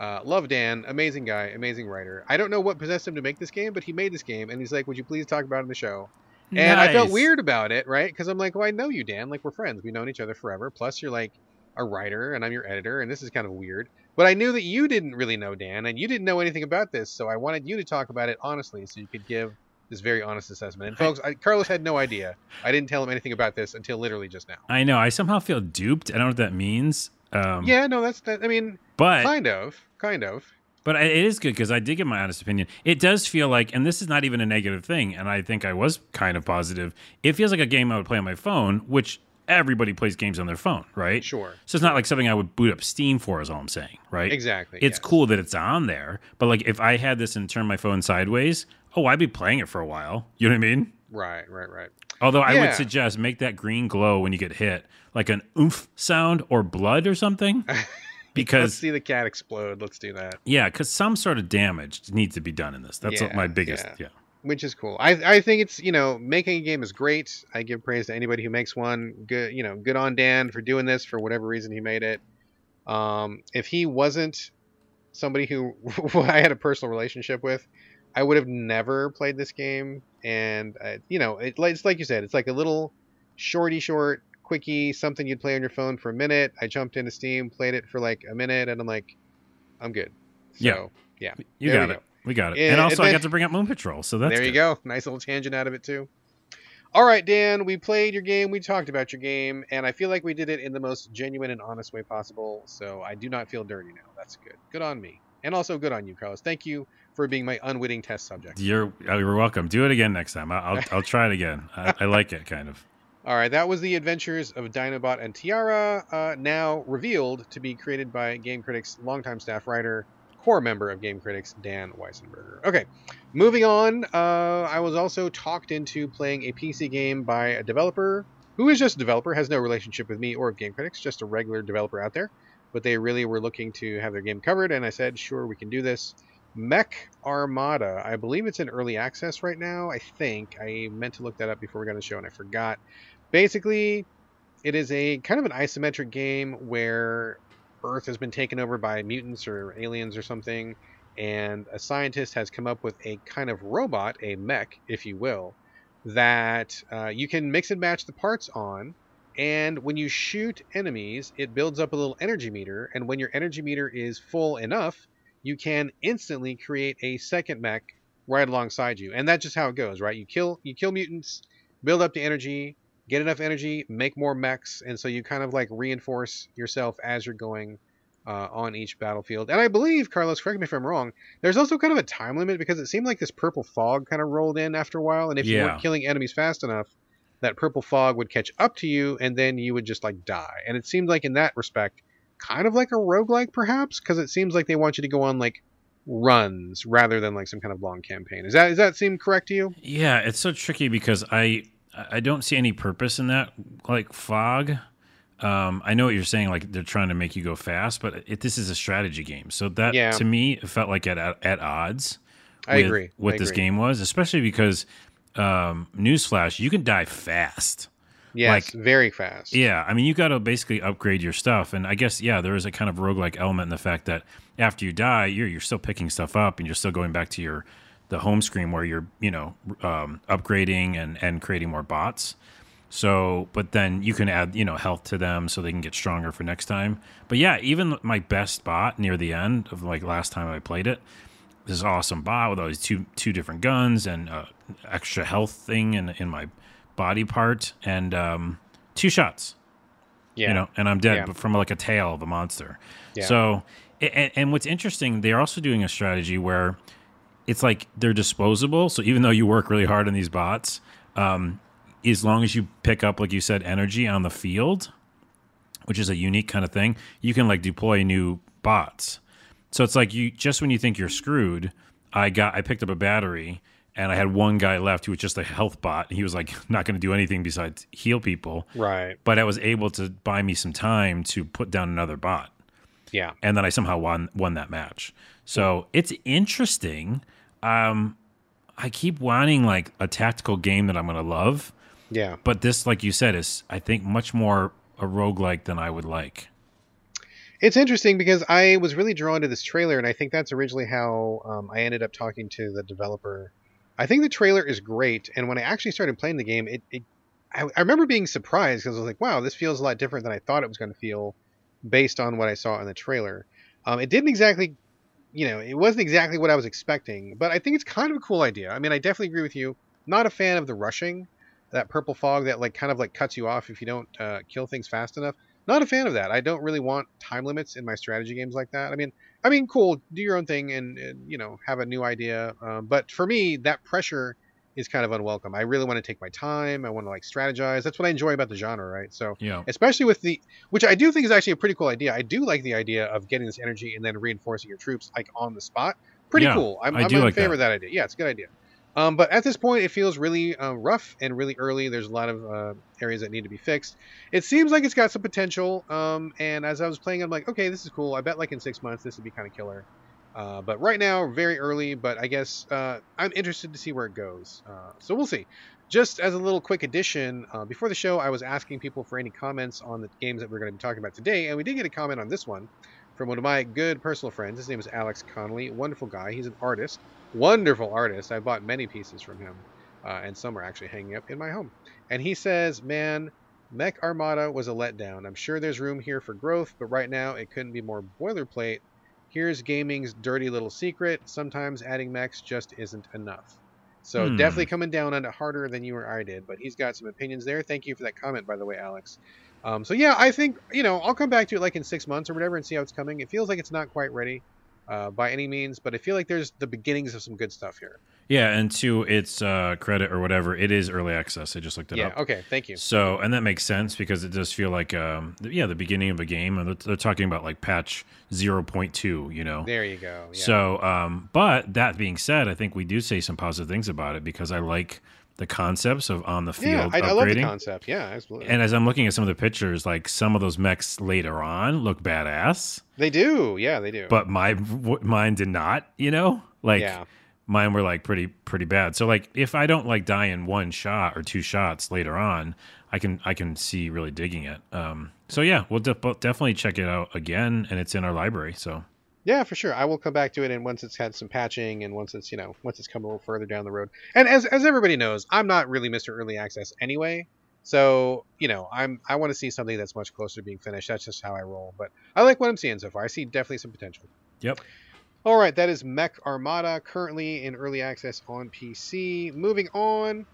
A: Uh, love Dan, amazing guy, amazing writer. I don't know what possessed him to make this game, but he made this game, and he's like, "Would you please talk about it in the show?" And I felt weird about it, right? Because I'm like, well, I know you, Dan. Like, we're friends. We've known each other forever. Plus, you're like a writer, and I'm your editor, and this is kind of weird. But I knew that you didn't really know Dan, and you didn't know anything about this, so I wanted you to talk about it honestly, so you could give this very honest assessment. And folks, I, Carlos had no idea. I didn't tell him anything about this until literally just now.
B: I know. I somehow feel duped. I don't know what that means. Um,
A: Yeah, no, that's that. I mean,
B: but
A: kind of, kind of.
B: but it is good because I did get my honest opinion. It does feel like, and this is not even a negative thing, and I think I was kind of positive. It feels like a game I would play on my phone, which everybody plays games on their phone, right?
A: Sure,
B: So it's not like something I would boot up Steam for. Is all I'm saying, right?
A: exactly.
B: It's
A: yes.
B: cool that it's on there, but like if I had this and turned my phone sideways, oh, I'd be playing it for a while. You know what I mean?
A: Right, right, right.
B: Although I would suggest make that green glow when you get hit, like an oomph sound or blood or something,
A: Let's see the cat explode. Let's do that.
B: yeah, because some sort of damage needs to be done in this. That's
A: Yeah,
B: my biggest.
A: yeah.
B: Yeah.
A: which is cool. I I think it's you know making a game is great. I give praise to anybody who makes one. Good you know good on Dan for doing this for whatever reason he made it. Um, if he wasn't somebody who I had a personal relationship with, I would have never played this game. And uh, you know it, it's like you said, it's like a little shorty short quickie something you'd play on your phone for a minute. I jumped into Steam, played it for like a minute, and I'm like, I'm good. So,
B: Yeah.
A: yeah.
B: You got
A: we
B: it. We got it.
A: Yeah,
B: and also, I got to bring up Moon Patrol, so that's
A: there you
B: good.
A: go. Nice little tangent out of it too. All right, Dan, we played your game, we talked about your game, and I feel like we did it in the most genuine and honest way possible. So I do not feel dirty now. That's good. Good on me, and also good on you, Carlos. Thank you for being my unwitting test subject.
B: You're oh, you're welcome. Do it again next time. I- I'll I'll try it again. I, I like it kind of.
A: All right, that was the adventures of Dinobot and Tiara, uh, now revealed to be created by Game Critics longtime staff writer, core member of Game Critics, Dan Weissenberger. Okay, moving on. Uh, I was also talked into playing a PC game by a developer who is just a developer, has no relationship with me or Game Critics, just a regular developer out there. But they really were looking to have their game covered, and I said, sure, we can do this. Mech Armada. I believe it's in early access right now. I think I meant to look that up before we got on the show, and I forgot. Basically, it is a kind of an isometric game where Earth has been taken over by mutants or aliens or something, and a scientist has come up with a kind of robot, a mech, if you will, that uh, you can mix and match the parts on. And when you shoot enemies, it builds up a little energy meter. And when your energy meter is full enough, you can instantly create a second mech right alongside you. And that's just how it goes, right? You kill you kill mutants, build up the energy, get enough energy, make more mechs, and so you kind of like reinforce yourself as you're going uh, on each battlefield. And I believe, Carlos, correct me if I'm wrong, there's also kind of a time limit because it seemed like this purple fog kind of rolled in after a while. And if you weren't killing enemies fast enough, that purple fog would catch up to you and then you would just like die. And it seemed like in that respect, kind of like a roguelike perhaps, because it seems like they want you to go on like runs rather than like some kind of long campaign. Is that does that seem correct to you?
B: Yeah, it's so tricky because I I don't see any purpose in that like fog. Um, I know what you're saying, like they're trying to make you go fast, but it, this is a strategy game, so that
A: Yeah.
B: to me it felt like at at, at odds.
A: I
B: with
A: agree.
B: What
A: I
B: this
A: agree.
B: game was, especially because um, newsflash, you can die fast.
A: Yes,
B: like-
A: very fast.
B: Yeah, I mean, you got to basically upgrade your stuff, and I guess yeah, there is a kind of roguelike element in the fact that after you die, you're you're still picking stuff up, and you're still going back to your the home screen where you're you know um, upgrading and and creating more bots. So, but then you can add you know health to them so they can get stronger for next time. But yeah, even my best bot near the end of like last time I played it, this awesome bot with all these two two different guns and uh, extra health thing in in my body part and um, two shots
A: yeah.
B: you know, and I'm dead
A: Yeah.
B: but from like a tail of a monster.
A: Yeah.
B: So, and, and what's interesting, they're also doing a strategy where it's like they're disposable. So even though you work really hard on these bots, um, as long as you pick up, like you said, energy on the field, which is a unique kind of thing, you can like deploy new bots. So it's like you just when you think you're screwed, I got I picked up a battery and I had one guy left who was just a health bot. He was like not going to do anything besides heal people
A: Right.
B: but I was able to buy me some time to put down another bot,
A: Yeah.
B: and then I somehow won won that match. So it's interesting. Um, I keep wanting like a tactical game that I'm going to love,
A: Yeah.
B: but this, like you said, is I think much more a roguelike than I would like.
A: It's interesting because I was really drawn to this trailer, and I think that's originally how um, I ended up talking to the developer. I think the trailer is great, and when I actually started playing the game, it, it I, I remember being surprised because I was like, "Wow, this feels a lot different than I thought it was going to feel," based on what I saw in the trailer. Um, it didn't exactly, you know, it wasn't exactly what I was expecting, but I think it's kind of a cool idea. I mean, I definitely agree with you. Not a fan of the rushing, that purple fog that like kind of like cuts you off if you don't uh, kill things fast enough not a fan of that. I don't really want time limits in my strategy games like that. I mean, I mean, cool, do your own thing and, and you know have a new idea. Um, but for me, that pressure is kind of unwelcome. I really want to take my time. I want to like strategize. That's what I enjoy about the genre, right? So
B: Yeah,
A: especially with the which I do think is actually a pretty cool idea. I do like the idea of getting this energy and then reinforcing your troops like on the spot. Pretty
B: Yeah,
A: cool. I'm,
B: I
A: I'm
B: do
A: in
B: like
A: favor
B: that.
A: of that idea. Yeah, it's a good idea. Um, but at this point, it feels really uh, rough and really early. There's a lot of uh, areas that need to be fixed. It seems like it's got some potential. Um, and as I was playing, I'm like, okay, this is cool. I bet like in six months this would be kind of killer. Uh, but right now, very early. But I guess uh, I'm interested to see where it goes. Uh, so we'll see. Just as a little quick addition, uh, before the show, I was asking people for any comments on the games that we're going to be talking about today, and we did get a comment on this one from one of my good personal friends. His name is Alex Connolly. Wonderful guy. He's an artist, wonderful artist. I bought many pieces from him, uh, and some are actually hanging up in my home. And he says, "Man, Mech Armada was a letdown. I'm sure there's room here for growth, but right now it couldn't be more boilerplate. Here's gaming's dirty little secret. Sometimes adding mechs just isn't enough." So
B: Hmm.
A: definitely coming down on it harder than you or I did, but he's got some opinions there. Thank you for that comment, by the way, Alex. Um, so yeah, I think you know I'll come back to it like in six months or whatever and see how it's coming. It feels like it's not quite ready uh, by any means, but I feel like there's the beginnings of some good stuff here.
B: yeah, and to its uh, credit or whatever, it is early access. I just looked it
A: yeah.
B: up.
A: Okay. Thank you.
B: So, and that makes sense because it does feel like, um, yeah, the beginning of a game, and they're, they're talking about like patch zero point two. You know,
A: There you go. Yeah.
B: So, um, but that being said, I think we do say some positive things about it because I like the concepts of on the
A: yeah,
B: field
A: I, I love the concept. Yeah, absolutely.
B: and as I'm looking at some of the pictures, like some of those mechs later on look badass,
A: they do. Yeah, they do.
B: but my w- mine did not. You know, like
A: yeah.
B: mine were like pretty pretty bad. So like if I don't like die in one shot or two shots later on, I can I can see really digging it. Um, so yeah, we'll def- definitely check it out again, and it's in our library. So
A: Yeah, for sure. I will come back to it, and once it's had some patching, and once it's you know once it's come a little further down the road. And as as everybody knows, I'm not really Mr. Early Access anyway. So you know, I'm I want to see something that's much closer to being finished. That's just how I roll. But I like what I'm seeing so far. I see definitely some potential.
B: yep,
A: All right, that is Mech Armada, currently in early access on PC. Moving on,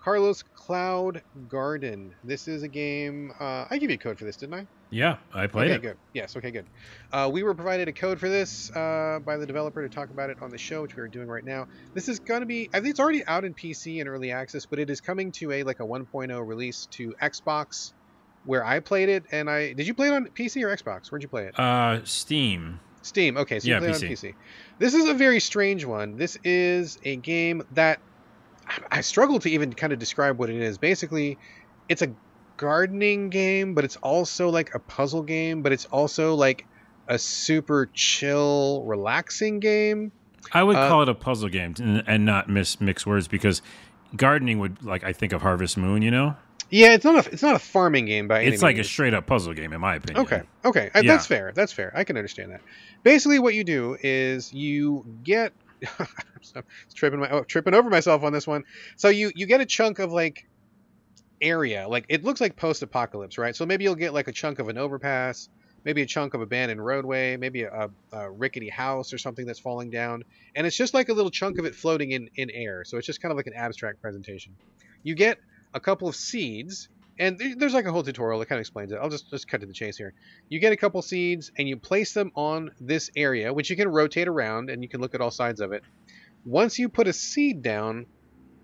A: Carlos Cloud Garden. This is a game. Uh, I gave you a code for this, didn't I?
B: Yeah, I played
A: okay,
B: it.
A: good. Yes, okay, good. Uh, we were provided a code for this uh, by the developer to talk about it on the show, which we are doing right now. This is going to be, I think it's already out in PC and early access, but it is coming to a like a 1.0 release to Xbox, where I played it. And I did you play it on PC or Xbox? Where'd you play it?
B: Uh, Steam.
A: Steam. Okay, so
B: Yeah,
A: you played
B: PC.
A: it on PC. This is a very strange one. This is a game that I struggle to even kind of describe what it is. Basically, it's a gardening game, but it's also like a puzzle game, but it's also like a super chill, relaxing game.
B: I would
A: Uh,
B: call it a puzzle game and, and not miss mix words because gardening would like I think of Harvest Moon. You know,
A: Yeah, it's not a it's not a farming game by any
B: it's like a straight up puzzle game in my opinion.
A: Okay. Okay.
B: Yeah.
A: That's fair. That's fair. I can understand that. Basically, what you do is you get. I'm tripping my oh, tripping over myself on this one. So you you get a chunk of like area, like it looks like post apocalypse, right? So maybe you'll get like a chunk of an overpass, maybe a chunk of abandoned roadway, maybe a, a rickety house or something that's falling down, and it's just like a little chunk of it floating in in air. So it's just kind of like an abstract presentation. You get a couple of seeds and there's like a whole tutorial that kind of explains it. I'll just just cut to the chase here. You get a couple seeds and you place them on this area, which you can rotate around and you can look at all sides of it. Once you put a seed down,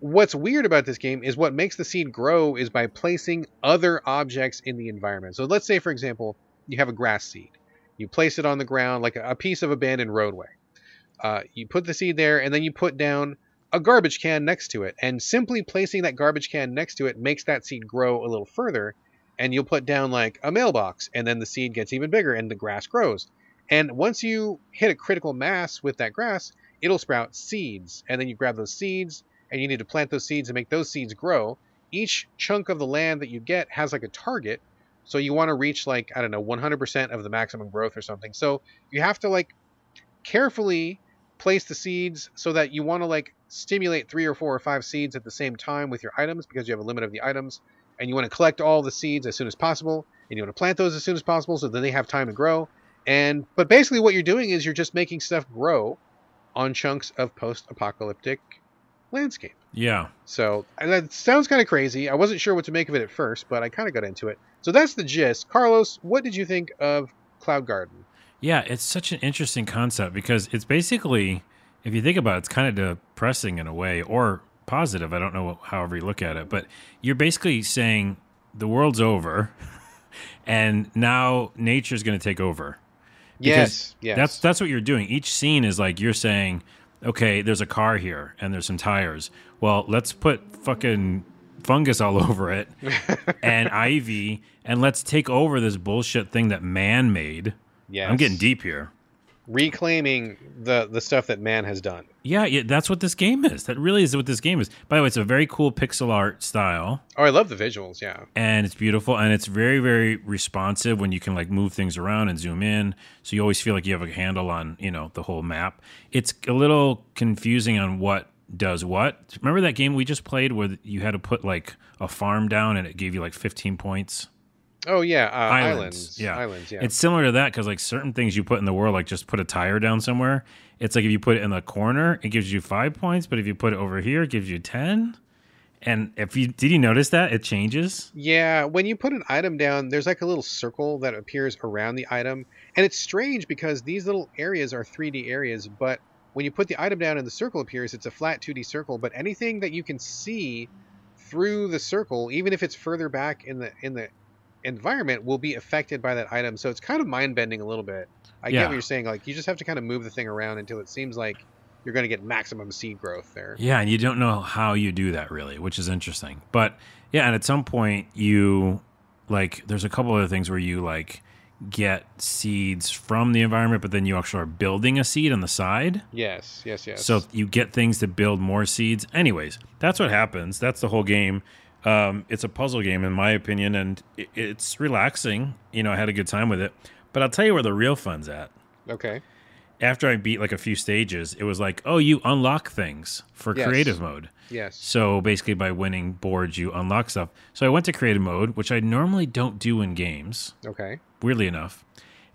A: what's weird about this game is what makes the seed grow is by placing other objects in the environment. So let's say, for example, you have a grass seed. You place it on the ground like a, piece of abandoned roadway. Uh, you put the seed there, and then you put down a garbage can next to it. And simply placing that garbage can next to it makes that seed grow a little further. And you'll put down like a mailbox, and then the seed gets even bigger and the grass grows. And once you hit a critical mass with that grass, it'll sprout seeds. And then you grab those seeds, and you need to plant those seeds and make those seeds grow. Each chunk of the land that you get has like a target. So you want to reach like, I don't know, 100% of the maximum growth or something. So you have to like carefully place the seeds so that you want to like stimulate three or four or five seeds at the same time with your items because you have a limit of the items and you want to collect all the seeds as soon as possible and you want to plant those as soon as possible so then they have time to grow and but basically what you're doing is you're just making stuff grow on chunks of post-apocalyptic landscape
B: Yeah.
A: so and that sounds kind of crazy i wasn't sure what to make of it at first but i kind of got into it so that's the gist carlos what did you think of cloud garden
B: Yeah, it's such an interesting concept because it's basically, if you think about it, it's kind of depressing in a way or positive. I don't know however you look at it, but you're basically saying the world's over and now nature's going to take over.
A: yes yes
B: That's that's what you're doing. Each scene is like you're saying, okay, there's a car here and there's some tires. Well, let's put fucking fungus all over it and ivy and let's take over this bullshit thing that man made.
A: yes
B: I'm getting deep here.
A: Reclaiming the the stuff that man has done.
B: Yeah, yeah, that's what this game is. That really is what this game is. By the way, it's a very cool pixel art style,
A: Oh, I love the visuals. Yeah,
B: and it's beautiful, and it's very, very responsive when you can like move things around and zoom in. So you always feel like you have a handle on you know the whole map. It's a little confusing on what does what. Remember that game we just played where you had to put like a farm down and it gave you like 15 points.
A: Oh yeah, uh,
B: Islands,
A: islands.
B: yeah.
A: islands. Yeah,
B: It's similar to that because like certain things you put in the world, like just put a tire down somewhere. It's like if you put it in the corner, it gives you five points, but if you put it over here, it gives you ten. And if you did you notice that it changes?
A: yeah. When you put an item down, there's like a little circle that appears around the item, and it's strange because these little areas are 3D areas, but when you put the item down and the circle appears, it's a flat 2D circle. But anything that you can see through the circle, even if it's further back in the in the environment, will be affected by that item. So it's kind of mind bending a little bit. I
B: Yeah.
A: get what you're saying. Like you just have to kind of move the thing around until it seems like you're going to get maximum seed growth there.
B: Yeah, and you don't know how you do that really, which is interesting. But yeah, and at some point you like there's a couple other things where you like get seeds from the environment, but then you actually are building a seed on the side.
A: Yes, yes, yes.
B: So you get things to build more seeds. Anyways, that's what happens. That's the whole game. Um, it's a puzzle game, in my opinion, and it, it's relaxing. You know, I had a good time with it. But I'll tell you where the real fun's at.
A: okay.
B: After I beat like a few stages, it was like, oh, you unlock things for
A: Yes.
B: creative mode.
A: Yes.
B: So basically, by winning boards, you unlock stuff. So I went to creative mode, which I normally don't do in games
A: Okay.
B: weirdly enough.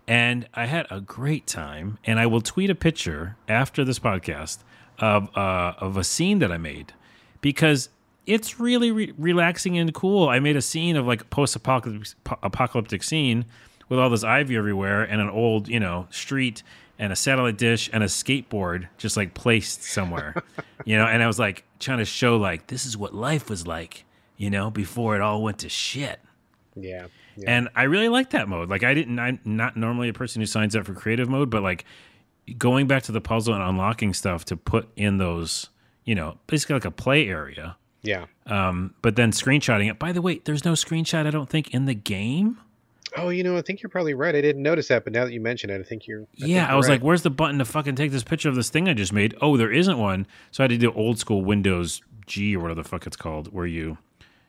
B: And I had a great time. And I will tweet a picture after this podcast of uh, of a scene that I made because it's really re- relaxing and cool. I made a scene of like post apocalyptic scene with all this ivy everywhere and an old, you know, street and a satellite dish and a skateboard just like placed somewhere, you know. And I was like trying to show like this is what life was like, you know, before it all went to shit.
A: Yeah. yeah.
B: And I really like that mode. Like I didn't, I'm not normally a person who signs up for creative mode, but like going back to the puzzle and unlocking stuff to put in those, you know, basically like a play area.
A: Yeah.
B: Um, but then screenshotting it. By the way, there's no screenshot. I don't think in the game.
A: Oh, you know, I think you're probably right. I didn't notice that, but now that you mention it, I think you're. I
B: yeah,
A: think you're
B: I was
A: right.
B: like, "Where's the button to fucking take this picture of this thing I just made?" Oh, there isn't one. So I had to do old school Windows G or whatever the fuck it's called, where you,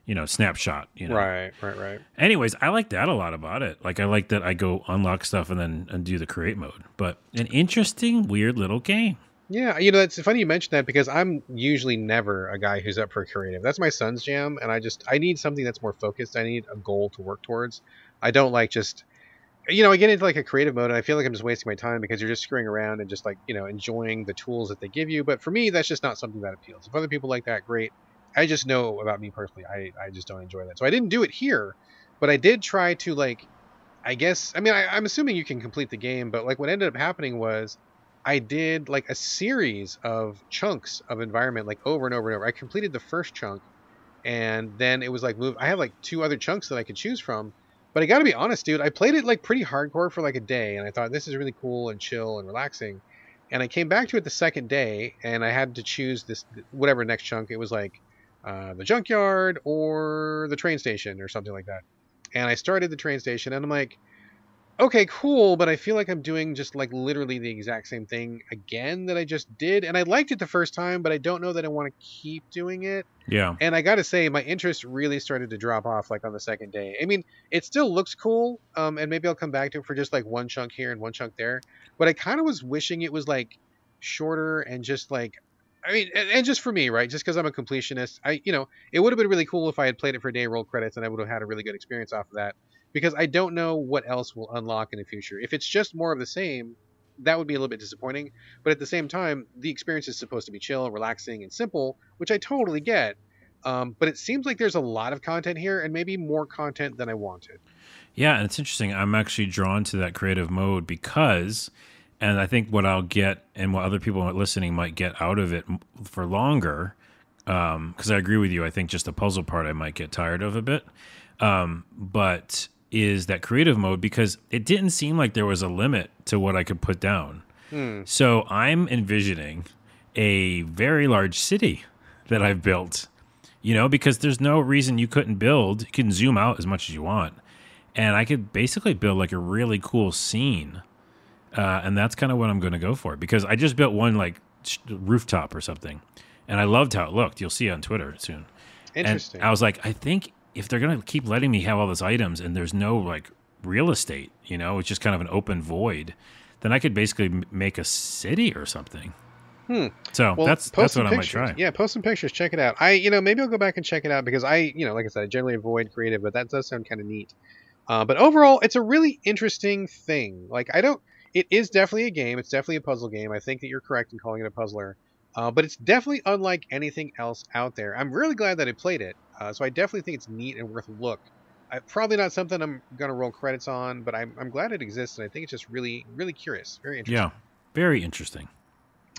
B: you know, snapshot. You know.
A: Right, right, right.
B: Anyways, I like that a lot about it. Like I like that I go unlock stuff and then and do the create mode. But an interesting, weird little game.
A: Yeah, you know, it's funny you mentioned that because I'm usually never a guy who's up for creative. That's my son's jam, and I just I need something that's more focused. I need a goal to work towards. I don't like just, you know, I get into like a creative mode, and I feel like I'm just wasting my time because you're just screwing around and just like you know enjoying the tools that they give you. But for me, that's just not something that appeals. If other people like that, great. I just know about me personally, I I just don't enjoy that. So I didn't do it here, but I did try to like, I guess. I mean, I, I'm assuming you can complete the game, but like what ended up happening was. I did like a series of chunks of environment, like over and over and over. I completed the first chunk, and then it was like move. I have like two other chunks that I could choose from, but I got to be honest, dude. I played it like pretty hardcore for like a day, and I thought this is really cool and chill and relaxing. And I came back to it the second day, and I had to choose this whatever next chunk. It was like uh, the junkyard or the train station or something like that. And I started the train station, and I'm like, okay, cool, but I feel like I'm doing just like literally the exact same thing again that I just did. And I liked it the first time, but I don't know that I want to keep doing it.
B: Yeah.
A: And I got to say, my interest really started to drop off like on the second day. I mean, it still looks cool, um, and maybe I'll come back to it for just like one chunk here and one chunk there. But I kind of was wishing it was like shorter and just like. I mean, and, just for me, right? Just because I'm a completionist, I, you know, it would have been really cool if I had played it for a day, rolled credits, and I would have had a really good experience off of that because I don't know what else will unlock in the future. If it's just more of the same, that would be a little bit disappointing. But at the same time, the experience is supposed to be chill, relaxing, and simple, which I totally get. Um, but it seems like there's a lot of content here, and maybe more content than I wanted.
B: Yeah, and it's interesting. I'm actually drawn to that creative mode because, and I think what I'll get and what other people listening might get out of it for longer, because I agree with you. I think just the puzzle part I might get tired of a bit. Um, but is that creative mode because it didn't seem like there was a limit to what I could put down.
A: Hmm.
B: So I'm envisioning a very large city that I've built, you know, because there's no reason you couldn't build. You can zoom out as much as you want. And I could basically build like a really cool scene. Uh, and that's kind of what I'm going to go for because I just built one like sh- rooftop or something. And I loved how it looked. You'll see it on Twitter soon.
A: Interesting.
B: And I was like, I think if they're going to keep letting me have all those items and there's no like real estate, you know, it's just kind of an open void, then I could basically m- make a city or something.
A: Hmm.
B: So
A: Well,
B: that's that's what I might try.
A: Yeah, post some pictures. Check it out. I, you know, maybe I'll go back and check it out because I, you know, like I said, I generally avoid creative, but that does sound kind of neat. Uh, but overall, it's a really interesting thing. Like I don't. It is definitely a game. It's definitely a puzzle game. I think that you're correct in calling it a puzzler. Uh, but it's definitely unlike anything else out there. I'm really glad that I played it. Uh, so I definitely think it's neat and worth a look. I, probably not something I'm gonna roll credits on, but I'm, I'm glad it exists, and I think it's just really, really curious, very interesting.
B: Yeah, very interesting.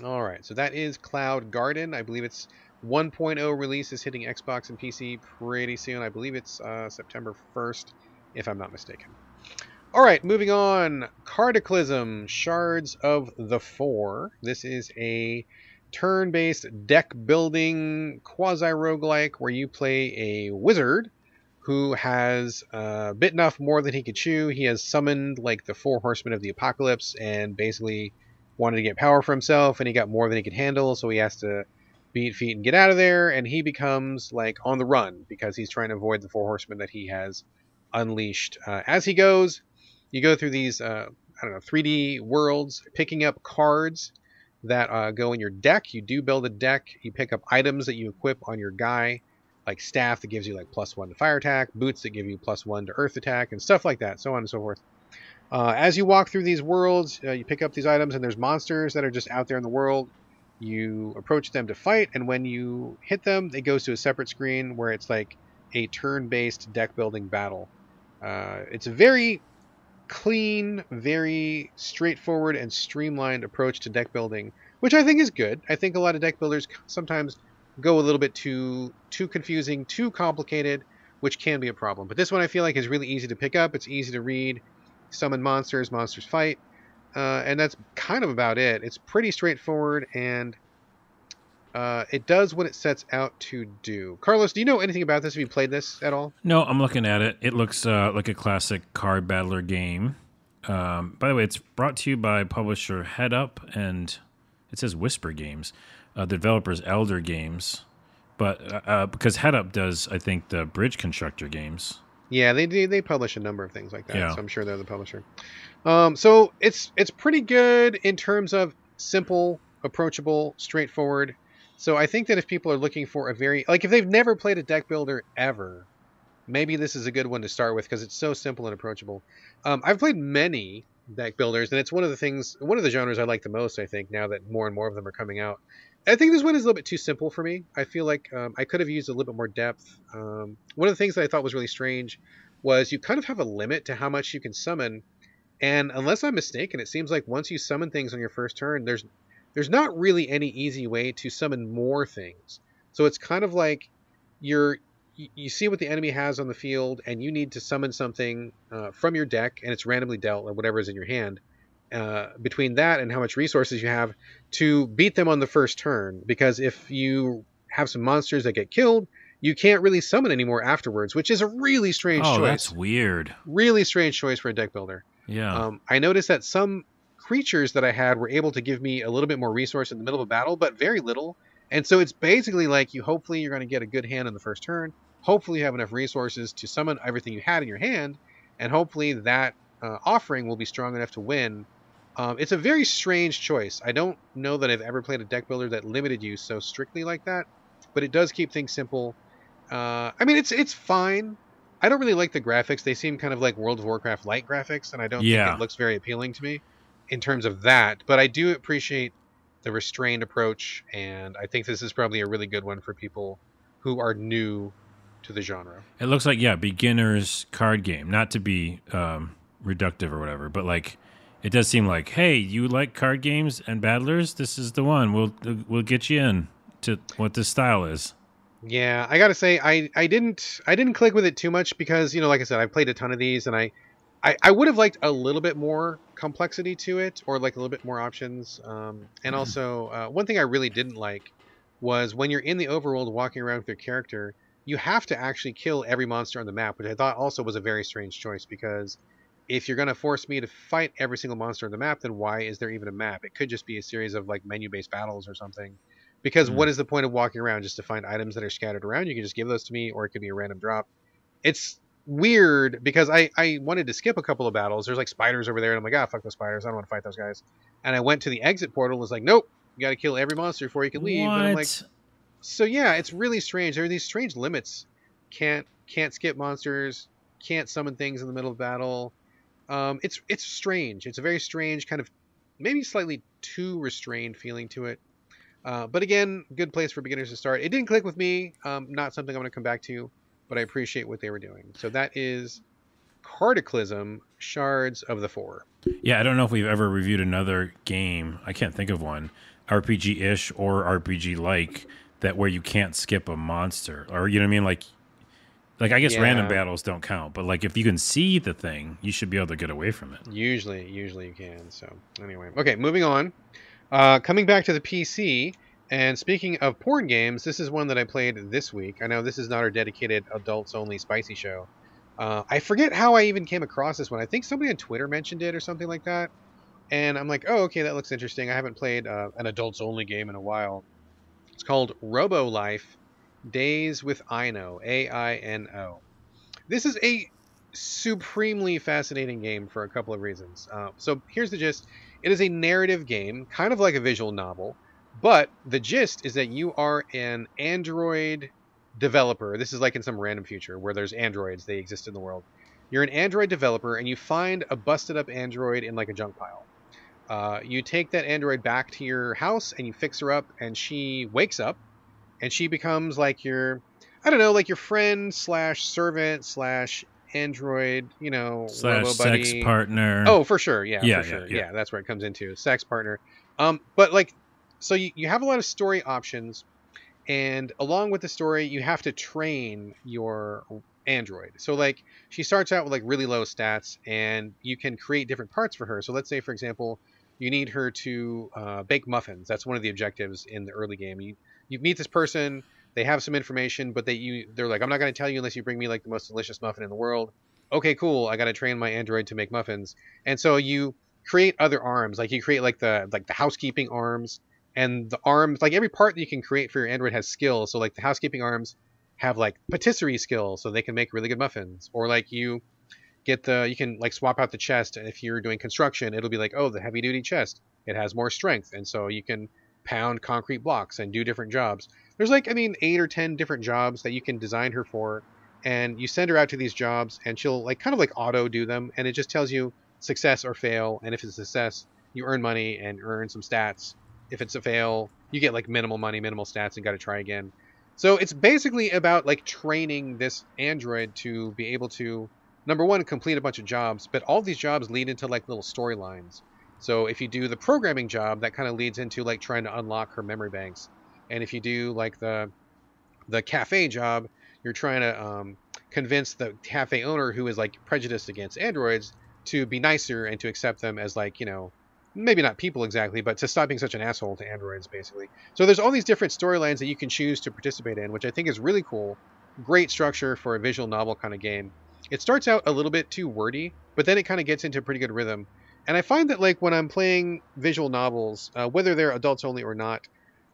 A: All right, so that is Cloud Garden. I believe it's 1.0 release is hitting Xbox and PC pretty soon. I believe it's uh, September 1st, if I'm not mistaken. All right, moving on. Cardaclysm, Shards of the Four. This is a turn-based deck building quasi roguelike where you play a wizard who has uh, bitten off more than he could chew. He has summoned like the four horsemen of the apocalypse and basically wanted to get power for himself, and he got more than he could handle, so he has to beat feet and get out of there. And he becomes like on the run because he's trying to avoid the four horsemen that he has unleashed. Uh, as he goes, you go through these uh, I don't know 3D worlds, picking up cards that uh, go in your deck. You do build a deck. You pick up items that you equip on your guy, like staff that gives you like plus one to fire attack, boots that give you plus one to earth attack, and stuff like that, so on and so forth. Uh, as you walk through these worlds, uh, you pick up these items, and there's monsters that are just out there in the world. You approach them to fight, and when you hit them, it goes to a separate screen where it's like a turn-based deck building battle. Uh, it's a very clean, very straightforward and streamlined approach to deck building, which I think is good. I think a lot of deck builders sometimes go a little bit too too confusing, too complicated, which can be a problem. But this one I feel like is really easy to pick up. It's easy to read. Summon monsters, monsters fight, uh, and that's kind of about it. It's pretty straightforward and uh, it does what it sets out to do. Carlos, do you know anything about this? Have you played this at all?
B: No, I'm looking at it. It looks uh, like a classic card battler game. Um, by the way, it's brought to you by publisher Head Up and it says Whisper Games. Uh, the developers Elder Games, but uh, uh, because Head Up does, I think, the Bridge Constructor games.
A: Yeah, they do. They publish a number of things like that,
B: Yeah.
A: so I'm sure they're the publisher. Um, so it's it's pretty good in terms of simple, approachable, straightforward. So I think that if people are looking for a very like if they've never played a deck builder ever, maybe this is a good one to start with because it's so simple and approachable. Um, I've played many deck builders, and it's one of the things, one of the genres I like the most. I think now that more and more of them are coming out. I think this one is a little bit too simple for me. I feel like um, I could have used a little bit more depth. Um, one of the things that I thought was really strange was you kind of have a limit to how much you can summon, and unless I'm mistaken, it seems like once you summon things on your first turn, there's there's not really any easy way to summon more things. So it's kind of like you're you, see what the enemy has on the field, and you need to summon something uh, from your deck, and it's randomly dealt or whatever is in your hand. Uh, between that and how much resources you have to beat them on the first turn, because if you have some monsters that get killed, you can't really summon anymore afterwards, which is a really strange
B: Oh,
A: choice.
B: that's weird.
A: Really strange choice for a deck builder.
B: Yeah.
A: Um, I noticed that some creatures that I had were able to give me a little bit more resource in the middle of a battle, but very little. And so it's basically like you hopefully you're going to get a good hand in the first turn. Hopefully you have enough resources to summon everything you had in your hand, and hopefully that uh, offering will be strong enough to win. Um, it's a very strange choice. I don't know that I've ever played a deck builder that limited you so strictly like that, but it does keep things simple. Uh, I mean, it's it's fine. I don't really like the graphics. They seem kind of like World of Warcraft light graphics, and I don't
B: Yeah.
A: think it looks very appealing to me in terms of that. But I do appreciate the restrained approach, and I think this is probably a really good one for people who are new to the genre.
B: It looks like yeah, beginner's card game. Not to be um, reductive or whatever, but like it does seem like, hey, you like card games and battlers? This is the one. We'll we'll get you in to what this style is.
A: Yeah, I gotta say, I, I didn't I didn't click with it too much because you know, like I said, I've played a ton of these, and I I, I would have liked a little bit more complexity to it, or like a little bit more options. Um, and
B: Mhm.
A: also, uh, one thing I really didn't like was when you're in the overworld walking around with your character, you have to actually kill every monster on the map, which I thought also was a very strange choice because if you're gonna force me to fight every single monster on the map, then why is there even a map? It could just be a series of like menu-based battles or something. Because
B: Mhm.
A: what is the point of walking around just to find items that are scattered around? You can just give those to me, or it could be a random drop. It's weird because I, I wanted to skip a couple of battles. There's like spiders over there, and I'm like, ah, fuck those spiders. I don't want to fight those guys. And I went to the exit portal. and Was like, nope, you got to kill every monster before you can leave.
B: What?
A: And I'm like, so yeah, it's really strange. There are these strange limits. Can't can't skip monsters. Can't summon things in the middle of battle. Um, it's it's strange. It's a very strange kind of maybe slightly too restrained feeling to it. Uh, but again, good place for beginners to start. It didn't click with me. Um, not something I'm going to come back to, but I appreciate what they were doing. So that is Cardaclysm, Shards of the Four.
B: Yeah, I don't know if we've ever reviewed another game. I can't think of one RPG ish or RPG like that where you can't skip a monster or you know what I mean like like I guess random battles don't count, but like if you can see the thing, you should be able to get away from it.
A: Usually, usually you can. So anyway, okay, moving on. Uh, coming back to the PC, and speaking of porn games, this is one that I played this week. I know this is not our dedicated adults-only spicy show. Uh, I forget how I even came across this one. I think somebody on Twitter mentioned it or something like that, and I'm like, oh, okay, that looks interesting. I haven't played uh, an adults-only game in a while. It's called Robo Life Days with Aino, A I N O. This is a supremely fascinating game for a couple of reasons. Uh, so here's the gist it is a narrative game, kind of like a visual novel, but the gist is that you are an android developer. This is like in some random future where there's androids, they exist in the world. You're an android developer and you find a busted up android in like a junk pile. Uh, you take that android back to your house and you fix her up, and she wakes up and she becomes like your, I don't know, like your friend slash servant slash android, you know,
B: Slash sex
A: buddy.
B: partner.
A: Oh, for sure. Yeah,
B: Yeah,
A: for
B: yeah,
A: sure.
B: yeah.
A: Yeah, that's where it comes into sex partner. Um, but like, so you, you have a lot of story options, and along with the story, you have to train your android. So like, she starts out with like really low stats, and you can create different parts for her. So let's say, for example, you need her to uh, bake muffins. That's one of the objectives in the early game. You you meet this person. They have some information, but they you they're like, I'm not going to tell you unless you bring me like the most delicious muffin in the world. Okay, cool. I got to train my android to make muffins, and so you create other arms. Like you create like the like the housekeeping arms and the arms. Like every part that you can create for your android has skills. So like the housekeeping arms have like patisserie skills, so they can make really good muffins. Or like you get the you can like swap out the chest, and if you're doing construction, it'll be like oh the heavy duty chest. It has more strength, and so you can pound concrete blocks and do different jobs. There's like I mean eight or ten different jobs that you can design her for, and you send her out to these jobs, and she'll like kind of like auto do them, and it just tells you success or fail. And if it's a success, you earn money and earn some stats. If it's a fail, you get like minimal money, minimal stats, and got to try again. So it's basically about like training this android to be able to number one complete a bunch of jobs, but all these jobs lead into like little storylines. So if you do the programming job, that kind of leads into like trying to unlock her memory banks. And if you do like the the cafe job, you're trying to um, convince the cafe owner who is like prejudiced against androids to be nicer and to accept them as like you know maybe not people exactly but to stop being such an asshole to androids basically. So there's all these different storylines that you can choose to participate in which i think is really cool. Great structure for a visual novel kind of game. It starts out a little bit too wordy but then it kind of gets into a pretty good rhythm. And i find that like when i'm playing visual novels uh, whether they're adults only or not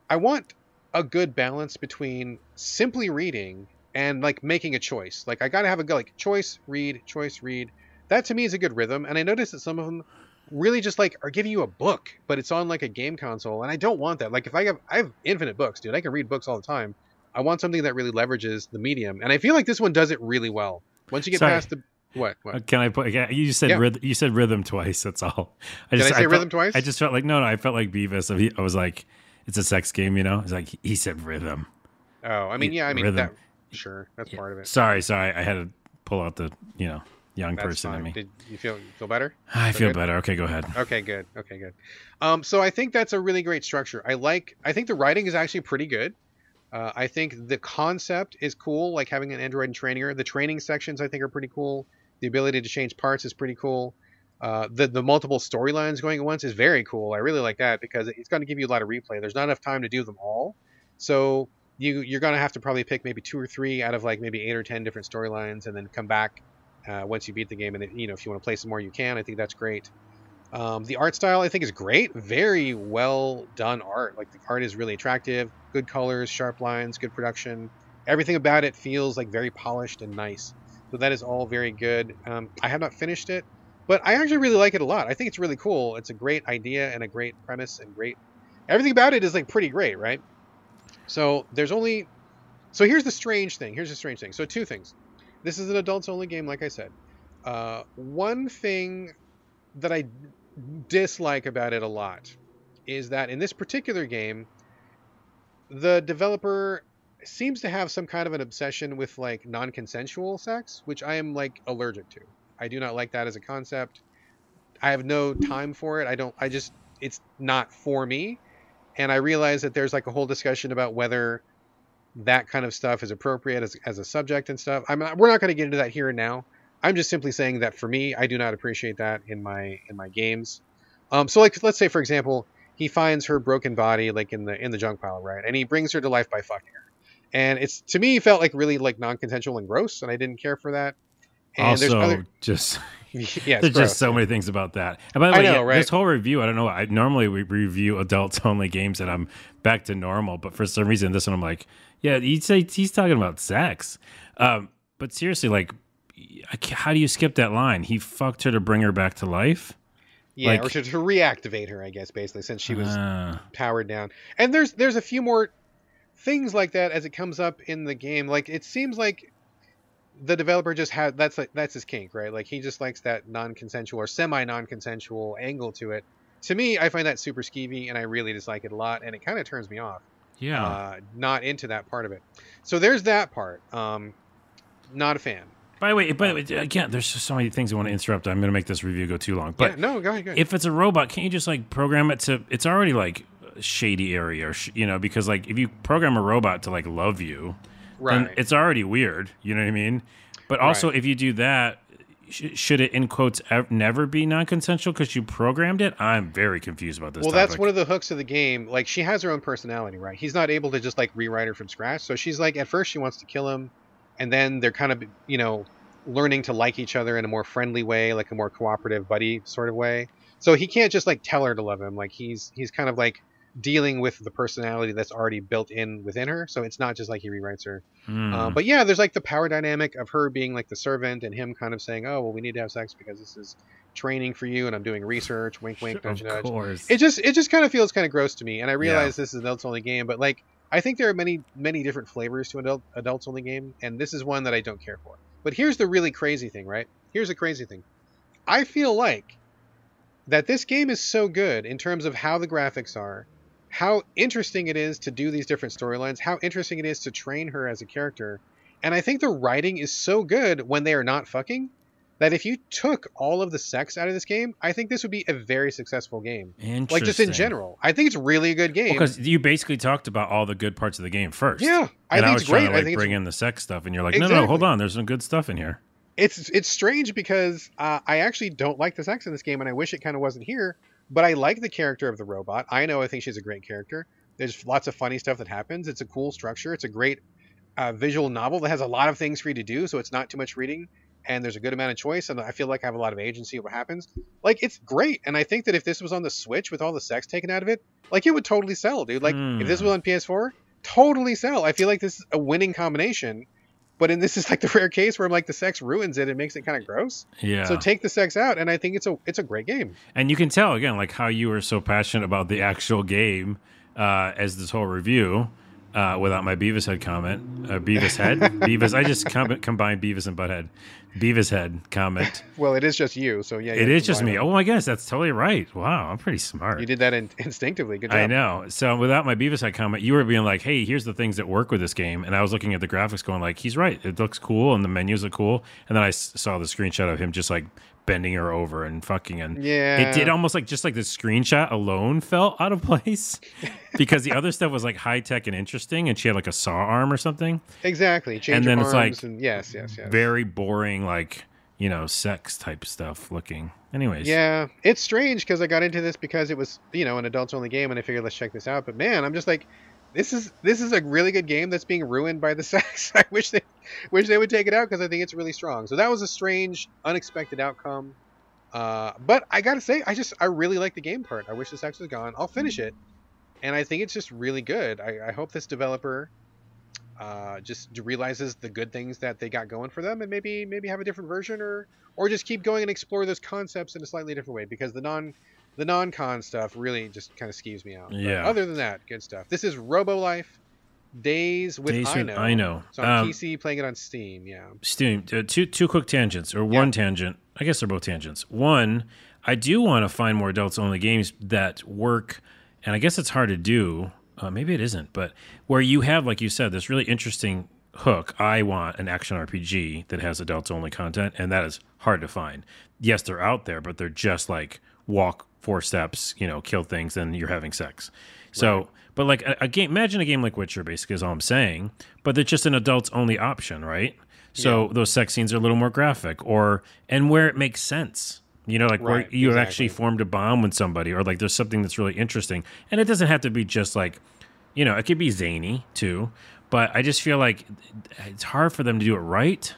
A: i want a good balance between simply reading and like making a choice. Like i gotta have a good like choice read choice read. That to me is a good rhythm and i notice that some of them really just like are giving you a book but it's on like a game console and i don't want that like if i have i have infinite books dude i can read books all the time i want something that really leverages the medium and i feel like this one does it really well once you get
B: Sorry.
A: past the what what
B: Uh, Can I put? You said
A: Yeah.
B: rhythm, you said rhythm twice. That's all.
A: Did I say
B: felt-
A: rhythm twice?
B: I just felt like no, no. I felt like Beavis. I, I was like, it's a sex game, you know. It's like he said rhythm.
A: oh i mean yeah i mean
B: Rhythm.
A: that sure that's part of it
B: Sorry, sorry. I had to pull out the you know young
A: that's
B: person in me.
A: did you feel feel better
B: I feel better. Okay, go ahead.
A: Okay, good. Okay, good. Um, so I think that's a really great structure. I like. I think the writing is actually pretty good. Uh, I think the concept is cool, like having an android and training her. The training sections I think are pretty cool. The ability to change parts is pretty cool. Uh, the the multiple storylines going at once is very cool. I really like that because it's going to give you a lot of replay. There's not enough time to do them all, so you you're going to have to probably pick maybe two or three out of like maybe eight or ten different storylines, and then come back uh, once you beat the game. And you know if you want to play some more, you can. I think that's great. Um, the art style I think is great. Very well done art. Like the art is really attractive. Good colors, sharp lines, good production. Everything about it feels like very polished and nice. So that is all very good. Um, I have not finished it, but I actually really like it a lot. I think it's really cool. It's a great idea and a great premise and great. Everything about it is like pretty great, right? So there's only. So here's the strange thing. Here's the strange thing. So two things. This is an adults only game, like I said. Uh, one thing that I dislike about it a lot is that in this particular game, the developer seems to have some kind of an obsession with like non-consensual sex, which I am like allergic to. I do not like that as a concept. I have no time for it. I don't. I just it's not for me. And I realize that there's like a whole discussion about whether that kind of stuff is appropriate as, as a subject and stuff. I'm not, we're not going to get into that here and now. I'm just simply saying that for me, I do not appreciate that in my in my games. Um, so like let's say for example, he finds her broken body like in the in the junk pile, right? And he brings her to life by fucking her. And it's to me felt like really like non-consensual and gross, and I didn't care for that. And
B: also,
A: there's other
B: just
A: yeah,
B: there's
A: gross.
B: just so many things about that. And by the way,
A: know,
B: yeah,
A: right?
B: this whole review, I don't know. I normally we review adults only games and I'm back to normal, but for some reason, this one I'm like, yeah, he'd say he's talking about sex. Um, but seriously, like, I how do you skip that line? He fucked her to bring her back to life.
A: yeah,
B: like-
A: or to, to reactivate her, I guess, basically, since she was
B: Ah.
A: powered down. And there's there's a few more things like that as it comes up in the game. Like it seems like the developer just had that's like that's his kink, right? Like he just likes that non-consensual or semi-non-consensual angle to it. To me, I find that super skeevy, and I really dislike it a lot, and it kind of turns me off.
B: yeah.
A: Uh, not into that part of it. So there's that part. Um, not a fan.
B: By the way, by the way, again, there's just so many things I want to interrupt. I'm going to make this review go too long. But
A: yeah, no, go ahead, go ahead.
B: if it's a robot, can't you just like program it to? It's already like shady area, or you know, because like if you program a robot to like love you,
A: right.
B: it's already weird. You know what I mean? But also, if you do that, sh- should it in quotes ev- never be non-consensual because you programmed it? I'm very confused about this.
A: well, that's one of the hooks of the game. Like she has her own personality, right? He's not able to just like rewrite her from scratch. So she's like, at first she wants to kill him, and then they're kind of, you know, learning to like each other in a more friendly way, like a more cooperative buddy sort of way. So he can't just like tell her to love him. Like he's he's kind of like dealing with the personality that's already built in within her. So it's not just like he rewrites her.
B: Hmm.
A: Uh, but yeah, there's like the power dynamic of her being like the servant and him kind of saying, "Oh, well, we need to have sex because this is training for you, and I'm doing research." Wink, wink, nudge,
B: of
A: nudge.
B: course.
A: It just it just kind of feels kind of gross to me, and I realize this is an adults only game, but like I think there are many many different flavors to an adult adults only game, and this is one that I don't care for. But here's the really crazy thing, right? Here's the crazy thing. I feel like that this game is so good in terms of how the graphics are, how interesting it is to do these different storylines, how interesting it is to train her as a character, and I think the writing is so good when they are not fucking that if you took all of the sex out of this game, I think this would be a very successful game. Like just in general, I think it's really a good game.
B: Because you basically talked about all the good parts of the game first.
A: yeah, I
B: and I
A: think
B: was
A: it's great.
B: trying to
A: I
B: like
A: think
B: bring in the sex stuff, and you're like, no, no, no, hold on. There's some good stuff in here.
A: it's it's strange because uh, I actually don't like the sex in this game, and I wish it kind of wasn't here. But I like the character of the robot. I know I think she's a great character. There's lots of funny stuff that happens. It's a cool structure. It's a great uh, visual novel that has a lot of things for you to do, so it's not too much reading. And there's a good amount of choice, and I feel like I have a lot of agency of what happens. Like it's great, and I think that if this was on the Switch with all the sex taken out of it, like it would totally sell, dude. Like if this
B: Hmm.
A: was on PS4, totally sell. I feel like this is a winning combination. But in this is like the rare case where I'm like the sex ruins it and makes it kind of gross.
B: Yeah.
A: So take the sex out, and I think it's a it's a great game.
B: and you can tell again, like how you were so passionate about the actual game uh, as this whole review. Uh, without my Beavis head comment, uh, Beavis head, Beavis. I just com- combined Beavis and Butthead. Beavis head comment.
A: Well, it is just you, so yeah.
B: It is just me. Oh my goodness, that's totally right. Wow, I'm pretty smart.
A: You did that in, instinctively. Good job.
B: I know. So without my Beavis head comment, you were being like, "Hey, here's the things that work with this game," and I was looking at the graphics, going like, "He's right. It looks cool, and the menus look cool." And then I s- saw the screenshot of him just like bending her over and fucking, and
A: Yeah.
B: it did almost like just like the screenshot alone felt out of place because the other stuff was like high tech and interesting, and she had like a saw arm or something.
A: Exactly. Change
B: And then it's like
A: and yes, yes, yes.
B: Very boring, like you know, sex type stuff looking. Anyways,
A: Yeah, it's strange because I got into this because it was you know an adults only game, and I figured let's check this out. But man, I'm just like, this is this is a really good game that's being ruined by the sex. I wish they wish they would take it out because I think it's really strong. So that was a strange, unexpected outcome. Uh, but I gotta say, I just I really like the game part. I wish the sex was gone. I'll finish it, and I think it's just really good. I, I hope this developer uh, just realizes the good things that they got going for them, and maybe maybe have a different version, or or just keep going and explore those concepts in a slightly different way. Because the non the non con stuff really just kind of skews me out. But
B: Yeah.
A: other than that, good stuff. This is Robo Life Days with
B: Days
A: I know.
B: I Know.
A: So on
B: Um,
A: PC, playing it on Steam. Yeah.
B: Steam, uh, two two quick tangents or one tangent. I guess they're both tangents. One, I do want to find more adults only games that work, and I guess it's hard to do. Uh, maybe it isn't, but where you have, like you said, this really interesting hook. I want an action RPG that has adults only content, and that is hard to find. Yes, they're out there, but they're just like walk four steps, you know, kill things, and you're having sex. So, but like a, a game, imagine a game like Witcher, basically, is all I'm saying. But it's just an adults only option, right? So those sex scenes are a little more graphic, or and where it makes sense. You know, like where you
A: exactly.
B: actually formed a bond with somebody, or like there's something that's really interesting, and it doesn't have to be just like, you know, it could be zany too. But I just feel like it's hard for them to do it right,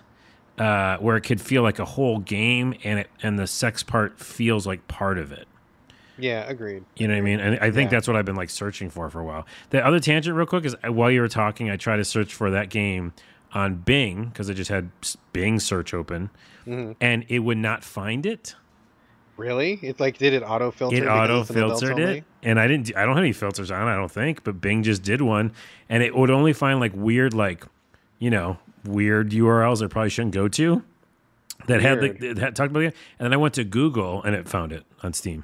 B: uh, where it could feel like a whole game, and it and the sex part feels like part of it.
A: Yeah. Agreed.
B: You know what I mean? And I think
A: Yeah.
B: that's what I've been like searching for for a while. The other tangent, real quick, is uh, while you were talking, I tried to search for that game on Bing because I just had Bing search open,
A: Mhm.
B: and it would not find it.
A: Really? It's like did it auto filter?
B: It auto filtered it, and I didn't. I don't have any filters on. I don't think, but Bing just did one, and it would only find like weird, like you know, weird URLs I probably shouldn't go to. That had the that talked about it, and then I went to Google and it found it on Steam.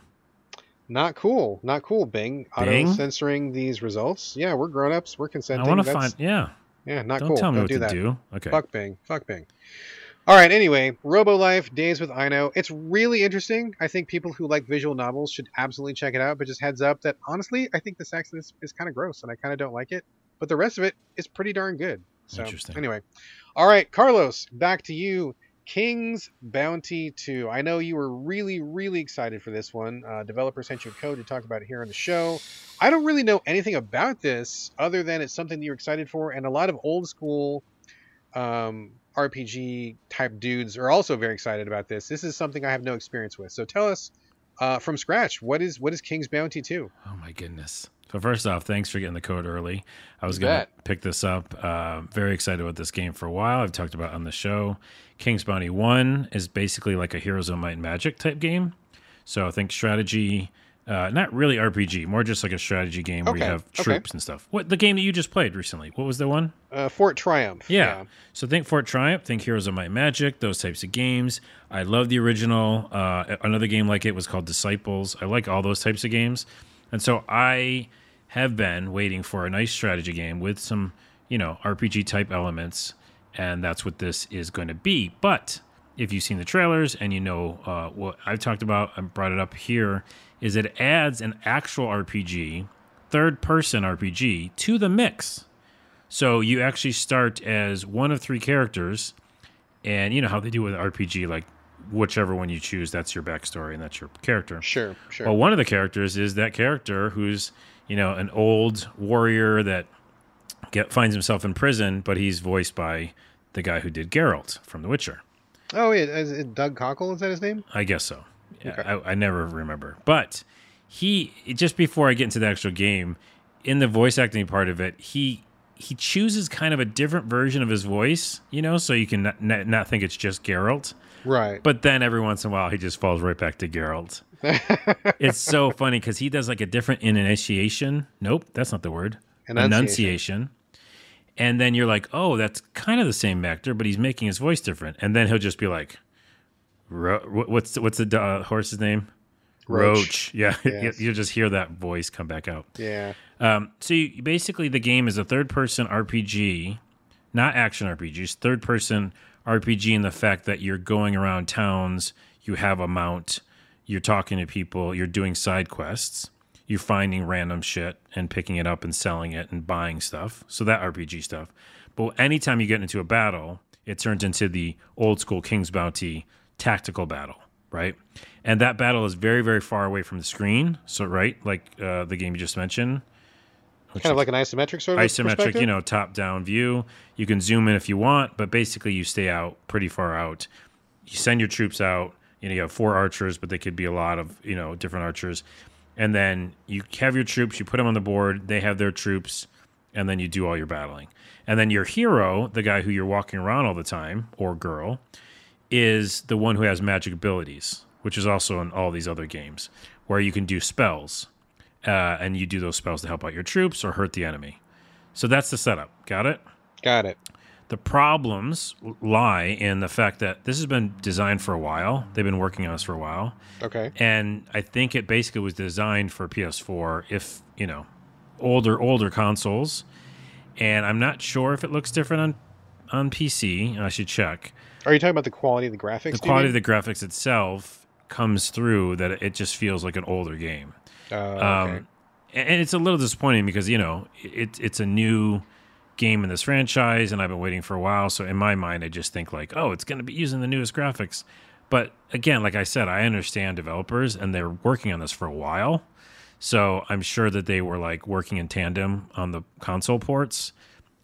A: Not cool. Not cool. Bing auto censoring these results. Yeah, we're grown ups. We're consenting.
B: I want to find. Yeah,
A: Yeah, not
B: don't
A: cool.
B: tell me
A: Don't
B: what
A: do
B: to
A: that.
B: do. Okay.
A: Fuck Bing. Fuck Bing. All right. Anyway, Robo Life Days with Aino. It's really interesting. I think people who like visual novels should absolutely check it out. But just heads up that honestly, I think the sex is, is kind of gross, and I kind of don't like it. But the rest of it is pretty darn good. So
B: Interesting.
A: anyway, all right, Carlos, back to you. King's Bounty 2. I know you were really, really excited for this one. Uh, developer sent you a code to talk about it here on the show. I don't really know anything about this other than it's something that you're excited for, and a lot of old school um, RPG type dudes are also very excited about this. This is something I have no experience with. So tell us uh, from scratch what is what is King's Bounty 2?
B: Oh my goodness. So first off, thanks for getting the code early. I was going to pick this up. Uh, very excited about this game for a while. I've talked about it on the show. King's Bounty One is basically like a Heroes of Might and Magic type game. So I think strategy, uh, not really RPG, more just like a strategy game where you
A: Okay,
B: have
A: okay.
B: troops and stuff. What the game that you just played recently? What was the one?
A: Uh, Fort Triumph.
B: Yeah. So think Fort Triumph, think Heroes of Might and Magic, those types of games. I love the original. Uh, another game like it was called Disciples. I like all those types of games. And so I have been waiting for a nice strategy game with some, you know, RPG type elements. And that's what this is going to be. But if you've seen the trailers and you know uh, what I've talked about, I brought it up here, is it adds an actual RPG, third person RPG to the mix. So you actually start as one of three characters, and you know how they do with RPG, like whichever one you choose, that's your backstory and that's your character.
A: Sure, sure.
B: Well, one of the characters is that character who's you know an old warrior that get finds himself in prison, but he's voiced by the guy who did Geralt from The Witcher.
A: oh. Is it Doug Cockle? Is that his name?
B: I guess so.
A: Okay.
B: I, I never remember. But he just before I get into the actual game, in the voice acting part of it, he he chooses kind of a different version of his voice, you know, so you can not, not, not think it's just Geralt.
A: Right.
B: But then every once in a while, he just falls right back to Geralt. it's so funny because he does like a different initiation. Nope, that's not the word.
A: Enunciation.
B: Enunciation. And then you're like, oh, that's kind of the same actor, but he's making his voice different. And then he'll just be like, what's what's the uh, horse's name?
A: Roach.
B: Yeah,
A: Yes.
B: you'll just hear that voice come back out.
A: yeah.
B: Um, so you, basically, the game is a third-person RPG, not action RPG. It's third-person RPG in the fact that you're going around towns, you have a mount, you're talking to people, you're doing side quests, you're finding random shit and picking it up and selling it and buying stuff. So that RPG stuff. But anytime you get into a battle, it turns into the old school King's Bounty tactical battle, right? And that battle is very, very far away from the screen. So, right, like uh, the game you just mentioned,
A: Kind of like an isometric sort of
B: isometric, you know, top down view. You can zoom in if you want, but basically you stay out pretty far out. You send your troops out. You know, you have four archers, but they could be a lot of you know different archers. And then you have your troops. You put them on the board. They have their troops, and then you do all your battling. And then your hero, the guy who you're walking around all the time, or girl, is the one who has magic abilities, which is also in all these other games, where you can do spells, uh, and you do those spells to help out your troops or hurt the enemy. So that's the setup. Got it?
A: Got it.
B: The problems lie in the fact that this has been designed for a while. They've been working on this for a while.
A: Okay.
B: And I think it basically was designed for PS4, if, you know, older, older consoles. And I'm not sure if it looks different on, on PC. I should check.
A: Are you talking about the quality of the graphics?
B: The quality of the graphics itself comes through that it just feels like an older game.
A: Uh, okay.
B: Um, and and it's a little disappointing because you know it, it's a new game in this franchise, and I've been waiting for a while. So in my mind, I just think like, oh, it's going to be using the newest graphics. But again, like I said, I understand developers, and they're working on this for a while. So I'm sure that they were like working in tandem on the console ports,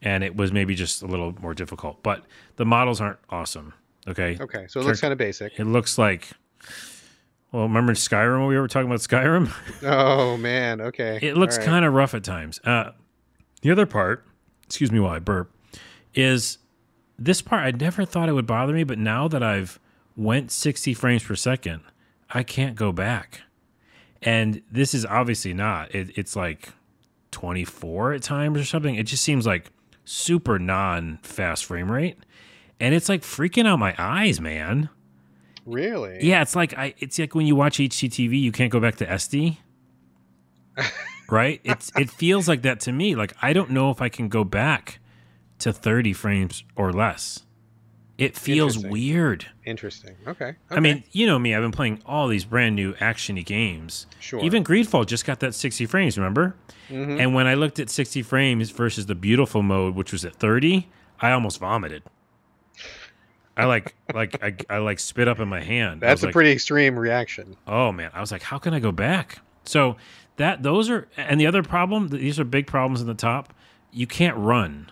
B: and it was maybe just a little more difficult. But the models aren't awesome. Okay,
A: okay. So it looks kind of basic.
B: it looks like. Well, remember Skyrim we were talking about Skyrim?
A: Oh man. Okay.
B: It looks
A: right.
B: kind of rough at times. Uh, the other part, excuse me while I burp, is this part I never thought it would bother me, but now that I've went 60 frames per second, I can't go back. And this is obviously not. It, it's like 24 at times or something. It just seems like super non fast frame rate. And it's like freaking out my eyes, man.
A: Really?
B: Yeah, it's like I it's like when you watch HDTV, you can't go back to SD. right? It's it feels like that to me. Like I don't know if I can go back to 30 frames or less. It feels
A: Interesting.
B: weird.
A: Interesting. Okay.
B: I mean, you know me. I've been playing all these brand new actiony games.
A: Sure.
B: Even Greedfall just got that 60 frames. Remember?
A: Mhm.
B: And when I looked at 60 frames versus the beautiful mode, which was at 30, I almost vomited. I like, like, I, I like spit up in my hand.
A: That's a
B: like,
A: pretty extreme reaction.
B: Oh man, I was like, how can I go back? So that those are, and the other problem, these are big problems in the top. You can't run.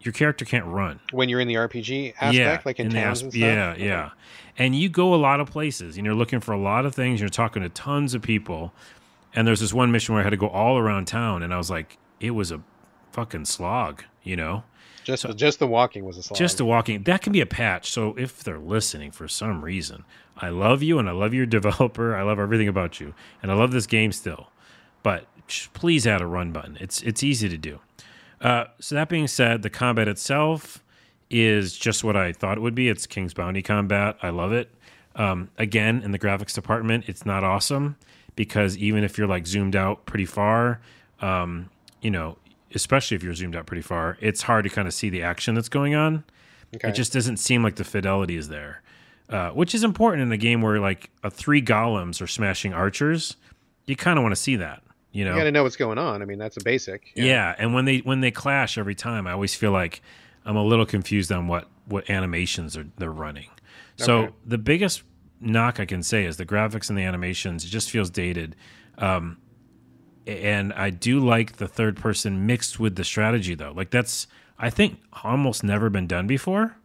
B: Your character can't run.
A: When you're in the RPG aspect, like in,
B: the
A: towns
B: asp-. Yeah,
A: Okay.
B: yeah. And you go a lot of places and you're looking for a lot of things. You're talking to tons of people. And there's this one mission where I had to go all around town and I was like, it was a fucking slog, you know?
A: Just just the walking was a slog.
B: Just the walking. That can be a patch. So if they're listening for some reason, I love you and I love your developer. I love everything about you. And I love this game still. But please add a run button. It's it's easy to do. Uh, so that being said, the combat itself is just what I thought it would be. It's King's Bounty combat. I love it. Um, again, in the graphics department, it's not awesome because even if you're like zoomed out pretty far, um, you know, especially if you're zoomed out pretty far, it's hard to kind of see the action that's going on.
A: okay.
B: It just doesn't seem like the fidelity is there, uh, which is important in a game where like a three golems are smashing archers. You kind of want to see that, you know?
A: you got to know what's going on. I mean, that's a basic.
B: Yeah. and when they when they clash every time, I always feel like I'm a little confused on what what animations are they're running. So
A: Okay.
B: the biggest knock I can say is the graphics and the animations. It just feels dated. Um, and I do like the third person mixed with the strategy though. Like that's I think almost never been done before.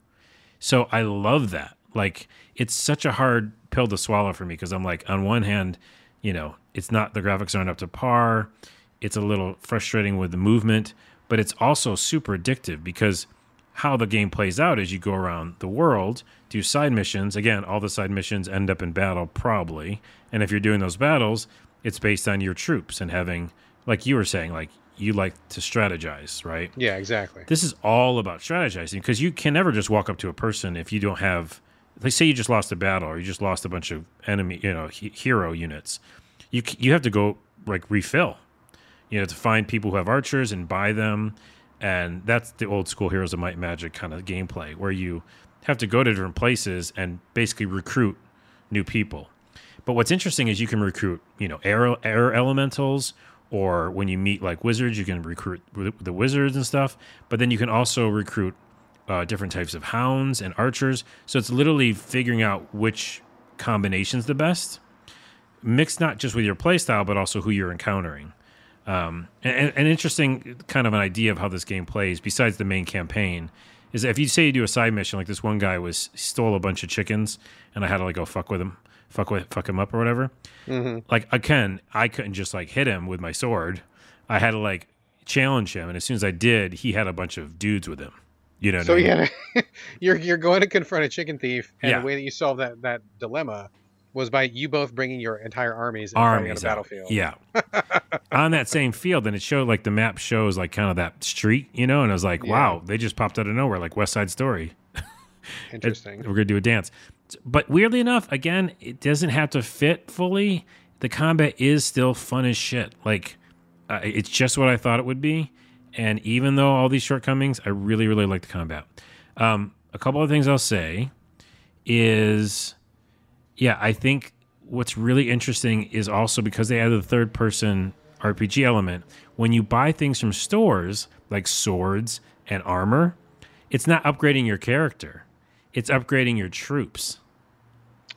B: So I love that. Like it's such a hard pill to swallow for me because I'm like on one hand, you know, it's not the graphics aren't up to par. It's a little frustrating with the movement, but it's also super addictive because how the game plays out is you go around the world, do side missions. Again, all the side missions end up in battle probably. And if you're doing those battles, it's based on your troops and having like you were saying like you like to strategize, right?
A: Yeah, exactly.
B: This is all about strategizing because you can never just walk up to a person if you don't have, like, say you just lost a battle or you just lost a bunch of enemy, you know, he, hero units. You you have to go like refill. You know, to find people who have archers and buy them, and that's the old school Heroes of Might and Magic kind of gameplay where you have to go to different places and basically recruit new people. But what's interesting is you can recruit, you know, air, air elementals, or when you meet like wizards, you can recruit the wizards and stuff. But then you can also recruit uh, different types of hounds and archers. So it's literally figuring out which combination's the best, mixed not just with your playstyle, but also who you're encountering. Um, an interesting kind of an idea of how this game plays, besides the main campaign, is if you say you do a side mission, like this one guy was stole a bunch of chickens, and I had to like go fuck with him, fuck with fuck him up or whatever.
A: hmm
B: Like again, I couldn't just like hit him with my sword. I had to like challenge him, and as soon as I did, he had a bunch of dudes with him. You know,
A: So
B: I mean?
A: yeah, you're you're going to confront a chicken thief, and
B: Yeah.
A: the way that you solve that that dilemma was by you both bringing your entire armies and fighting on a battlefield.
B: Yeah, on that same field, and it showed like the map shows like kind of that street, you know, and I was like,
A: Yeah.
B: wow, they just popped out of nowhere, like West Side Story.
A: Interesting.
B: We're gonna do a dance, but weirdly enough, again, it doesn't have to fit fully. The combat is still fun as shit. Like, uh, it's just what I thought it would be. And even though all these shortcomings, I really, really like the combat. Um, a couple of things I'll say is, yeah, I think what's really interesting is also because they added the third person RPG element. When you buy things from stores like swords and armor, it's not upgrading your character; it's upgrading your troops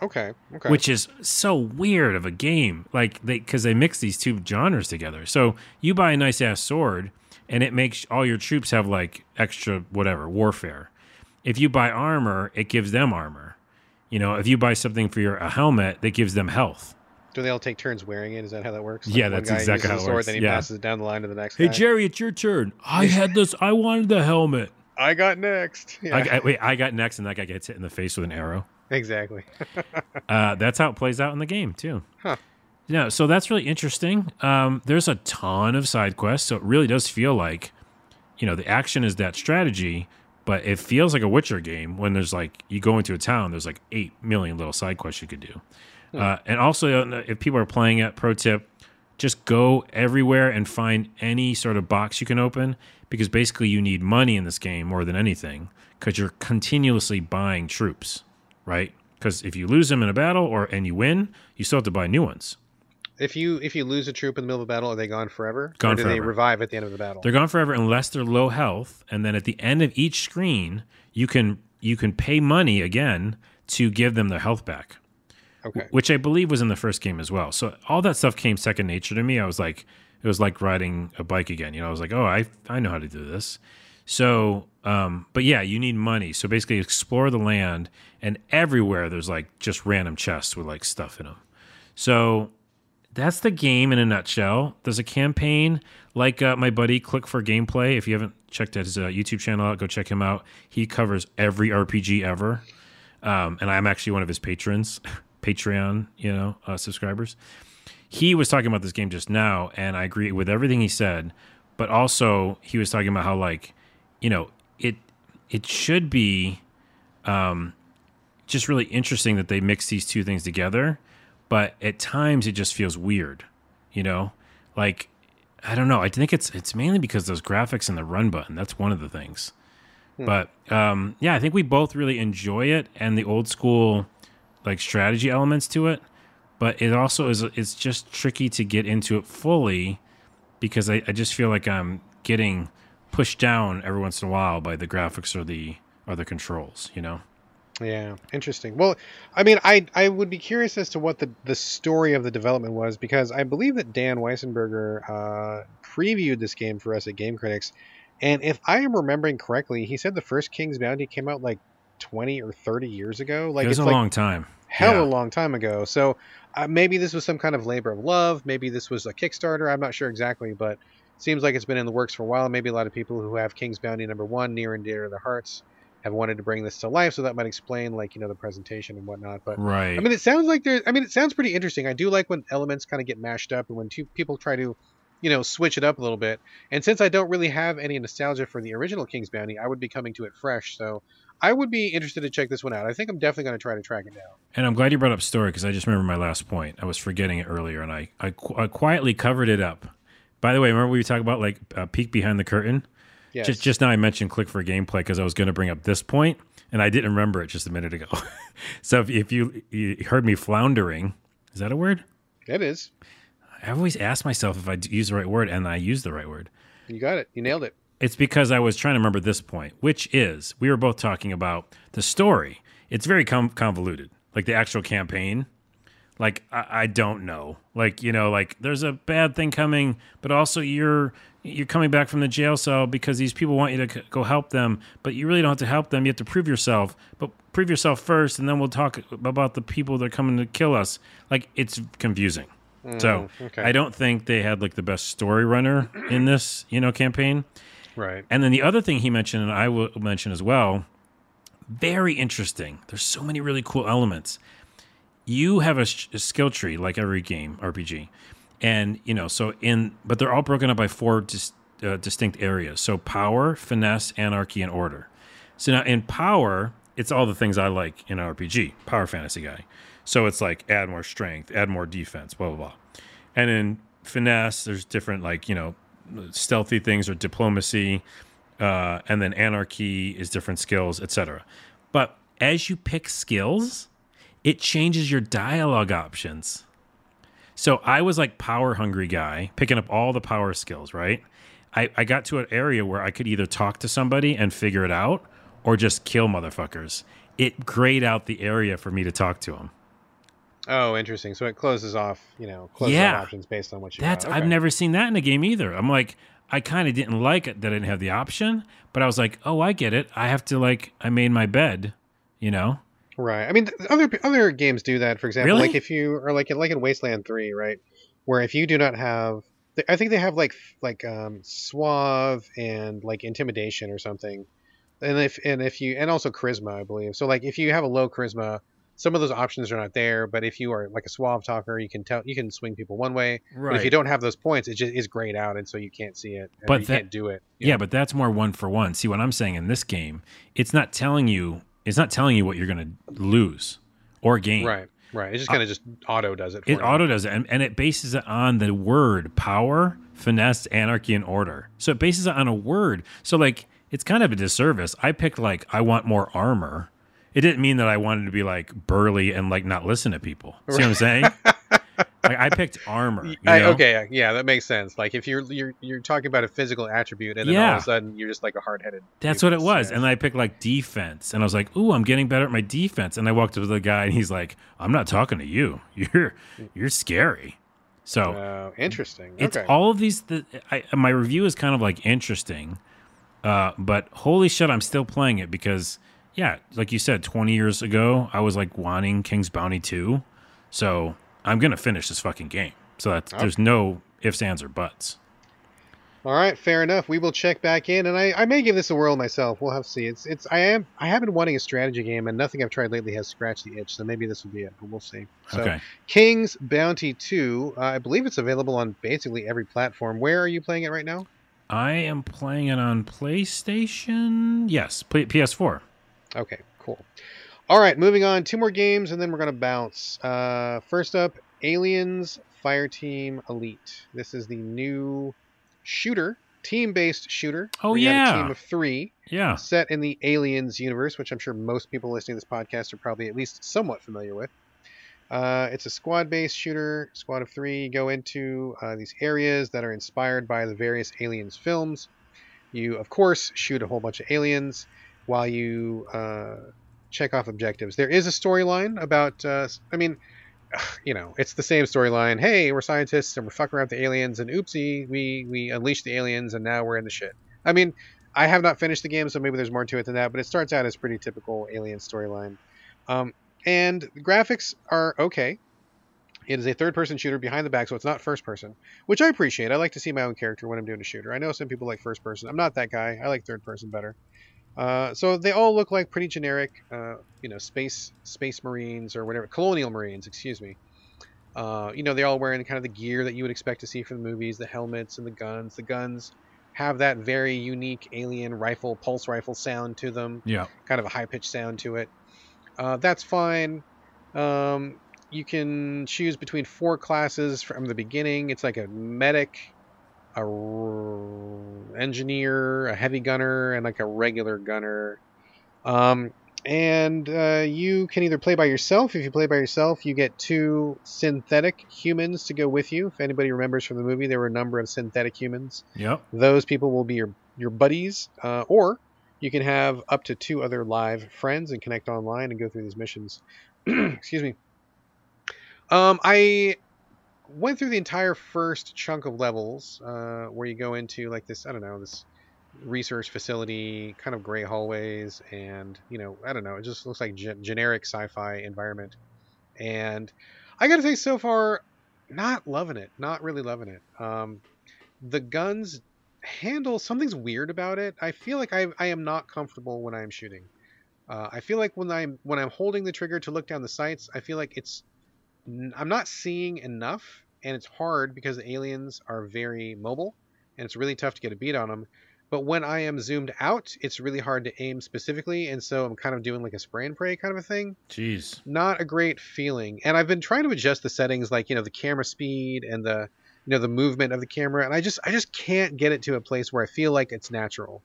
A: okay. Okay.
B: which is so weird of a game. Like they because they mix these two genres together. So you buy a nice ass sword, and it makes all your troops have like extra whatever warfare. If you buy armor, it gives them armor. You know, if you buy something for your a helmet, that gives them health.
A: do they all take turns wearing it? Is that how that works?
B: Yeah,
A: one
B: that's exactly how it
A: sword,
B: works.
A: Then he
B: Yeah.
A: passes it down the line to the next
B: Hey
A: guy.
B: Jerry, it's your turn. I had this. I wanted the helmet.
A: I got next. Yeah,
B: I, I, wait, I got next, and that guy gets hit in the face with an arrow.
A: Exactly.
B: Uh, that's how it plays out in the game too.
A: Huh.
B: Yeah, so that's really interesting. Um, there's a ton of side quests, so it really does feel like, you know, the action is that strategy, but it feels like a Witcher game when there's like you go into a town, there's like eight million little side quests you could do. Uh, and also, uh, if people are playing it, pro tip: just go everywhere and find any sort of box you can open because basically you need money in this game more than anything because you're continuously buying troops, right? Because if you lose them in a battle or and you win, you still have to buy new ones.
A: If you if you lose a troop in the middle of a battle, are they gone forever?
B: Gone
A: or do they revive at the end of the battle?
B: They're gone forever unless they're low health, and then at the end of each screen, you can you can pay money again to give them their health back.
A: okay.
B: which I believe was in the first game as well. So all that stuff came second nature to me. I was like, it was like riding a bike again. You know, I was like, oh, I I know how to do this. So, um, but yeah, you need money. So basically, explore the land, and everywhere there's like just random chests with like stuff in them. So that's the game in a nutshell. There's a campaign like uh, my buddy Click for Gameplay. If you haven't checked out his uh, YouTube channel out, go check him out. He covers every RPG ever, um, and I'm actually one of his patrons, Patreon, you know, uh, subscribers. He was talking about this game just now, and I agree with everything he said. But also, he was talking about how like, you know, it it should be um, just really interesting that they mix these two things together but at times it just feels weird you know? Like i don't know i think it's it's mainly because those graphics and the run button that's one of the things. But um yeah i think we both really enjoy it and the old school like strategy elements to it but it also is it's just tricky to get into it fully because I, I just feel like i'm getting pushed down every once in a while by the graphics or the or the controls you know
A: Yeah, interesting. Well, I mean, I I would be curious as to what the the story of the development was because I believe that Dan Weissenberger uh, previewed this game for us at Game Critics, and if I am remembering correctly, he said the first King's Bounty came out like twenty or thirty years ago. Like
B: it was
A: it's
B: a
A: like
B: long time
A: hell
B: Yeah.
A: a long time ago. So uh, maybe this was some kind of labor of love. Maybe this was a Kickstarter. I'm not sure exactly, but seems like it's been in the works for a while. Maybe a lot of people who have King's Bounty number one near and dear to their hearts have wanted to bring this to life. So that might explain, like you know, the presentation and whatnot. But
B: right
A: I mean, it sounds like there. I mean, it sounds pretty interesting. I do like when elements kind of get mashed up and when two people try to, you know, switch it up a little bit. And since I don't really have any nostalgia for the original King's Bounty, I would be coming to it fresh. So I would be interested to check this one out. I think I'm definitely going to try to track it down.
B: And I'm glad you brought up story because I just remember my last point. I was forgetting it earlier, and I I, I quietly covered it up. By the way, remember we talked about like a peek behind the curtain?
A: Yes.
B: Just just now, I mentioned click for gameplay because I was going to bring up this point, and I didn't remember it just a minute ago. so if, if you, you heard me floundering, is that a word?
A: it is.
B: I always ask myself if I use the right word, and I use the right word.
A: You got it. You nailed it.
B: It's because I was trying to remember this point, which is we were both talking about the story. It's very com- convoluted, like the actual campaign. Like I, I don't know, like you know, like there's a bad thing coming, but also you're you're coming back from the jail cell because these people want you to c- go help them, but you really don't have to help them. You have to prove yourself, but prove yourself first, and then we'll talk about the people that are coming to kill us. Like it's confusing. Mm, so
A: okay.
B: I don't think they had like the best story runner in this, you know, campaign.
A: Right.
B: And then the other thing he mentioned, and I will mention as well, very interesting. There's so many really cool elements. You have a, a skill tree like every game RPG, and you know so in but they're all broken up by four dis- uh, distinct areas. So power, finesse, anarchy, and order. So now in power, it's all the things I like in an RPG. Power fantasy guy. So it's like add more strength, add more defense, blah blah blah. And in finesse, there's different like you know stealthy things or diplomacy, uh, and then anarchy is different skills, etc. But as you pick skills, it changes your dialogue options. So I was like power hungry guy, picking up all the power skills, right? I, I got to an area where I could either talk to somebody and figure it out or just kill motherfuckers. It grayed out the area for me to talk to them.
A: Oh, interesting. So it closes off, you know, closes
B: Yeah.
A: off options based on what you
B: That's
A: got.
B: I've never seen that in a game either. I'm like, I kind of didn't like it that I didn't have the option, but I was like, oh, I get it. I have to like, I made my bed, you know.
A: Right. I mean, other other games do that. For example,
B: Really?
A: like if you are like in like in Wasteland Three, right, where if you do not have, I think they have like like um, suave and like intimidation or something, and if and if you and also charisma, I believe. So like if you have a low charisma, some of those options are not there. But if you are like a suave talker, you can tell you can swing people one way. But if you don't have those points, it just is grayed out, and so you can't see it. and
B: But
A: you
B: that-
A: can't do it.
B: Yeah, but that's more one for one. See what I'm saying in this game, it's not telling you it's not telling you what you're going to lose or gain.
A: Right. Right. It just uh, kind of just auto does it. For
B: It auto does it, and, and it bases it on the word power, finesse, anarchy, and order. So it bases it on a word. So like it's kind of a disservice. I picked like I want more armor. It didn't mean that I wanted to be like burly and like not listen to people. See what I'm saying? like I picked armor. You
A: I, okay, yeah, that makes sense. Like if you're you're you're talking about a physical attribute, and then all of a sudden you're just like a hard headed.
B: That's what it was. And I picked like defense. And I was like, ooh, I'm getting better at my defense. And I walked up to the guy and he's like, I'm not talking to you. You're you're scary. So
A: uh, interesting.
B: it's
A: okay.
B: all of these the, I, my review is kind of like interesting. Uh, but holy shit, I'm still playing it because yeah, like you said, 20 years ago, I was like wanting King's Bounty 2. So I'm gonna finish this fucking game. So that's
A: Oh.
B: there's no ifs, ands, or buts.
A: All right, fair enough. We will check back in, and I, I may give this a whirl myself. We'll have to see. It's it's I am I have been wanting a strategy game, and nothing I've tried lately has scratched the itch. So maybe this will be it, but we'll see. So,
B: okay.
A: King's Bounty Two, uh, I believe it's available on basically every platform. Where are you playing it right now?
B: I am playing it on PlayStation. Yes, play, PS4.
A: Okay, cool. All right, moving on. Two more games, and then we're gonna bounce. Uh, first up, Aliens Fireteam Elite. This is the new shooter, team-based shooter.
B: Oh,
A: you a
B: yeah.
A: team of three.
B: Yeah.
A: set in the Aliens universe, which I'm sure most people listening to this podcast are probably at least somewhat familiar with. Uh, it's a squad-based shooter, squad of three. You go into uh, these areas that are inspired by the various Aliens films. You, of course, shoot a whole bunch of aliens while you uh, check off objectives. There is a storyline about. Uh, I mean, you know, it's the same storyline. Hey, we're scientists and we're fucking around with the aliens, and oopsie, we we unleashed the aliens, and now we're in the shit. I mean, I have not finished the game, so maybe there's more to it than that. But it starts out as pretty typical alien storyline, um, and the graphics are okay. It is a third-person shooter behind the back, so it's not first-person, which I appreciate. I like to see my own character when I'm doing a shooter. I know some people like first-person. I'm not that guy. I like third-person better. Uh, so they all look like pretty generic, uh, you know, space space marines or whatever, colonial marines, excuse me. Uh, you know, they're all wearing kind of the gear that you would expect to see from the movies, the helmets and the guns. The guns have that very unique alien rifle, pulse rifle sound to them,
B: Yeah.
A: kind of a high pitched sound to it. Uh, that's fine. Um, you can choose between four classes from the beginning. It's like a medic, a r- engineer, a heavy gunner, and like a regular gunner. Um, and uh, you can either play by yourself. If you play by yourself, you get two synthetic humans to go with you. If anybody remembers from the movie, there were a number of synthetic humans.
B: Yep.
A: Those people will be your your buddies, uh, or you can have up to two other live friends and connect online and go through these missions. Excuse me. Um, I went through the entire first chunk of levels uh, where you go into like this. I don't know this research facility, kind of gray hallways, and you know I don't know. It just looks like gen- generic sci-fi environment. And I got to say, so far, not loving it. Not really loving it. Um, the guns handle something's weird about it. I feel like I I am not comfortable when I am shooting. Uh, I feel like when I'm when I'm holding the trigger to look down the sights, I feel like it's I'm not seeing enough, and it's hard because the aliens are very mobile, and it's really tough to get a beat on them. But when I am zoomed out, it's really hard to aim specifically, and so I'm kind of doing like a spray and pray kind of a thing
B: Jeez.
A: not a great feeling. And I've been trying to adjust the settings, like you know the camera speed and the you know the movement of the camera, and I just I just can't get it to a place where I feel like it's natural.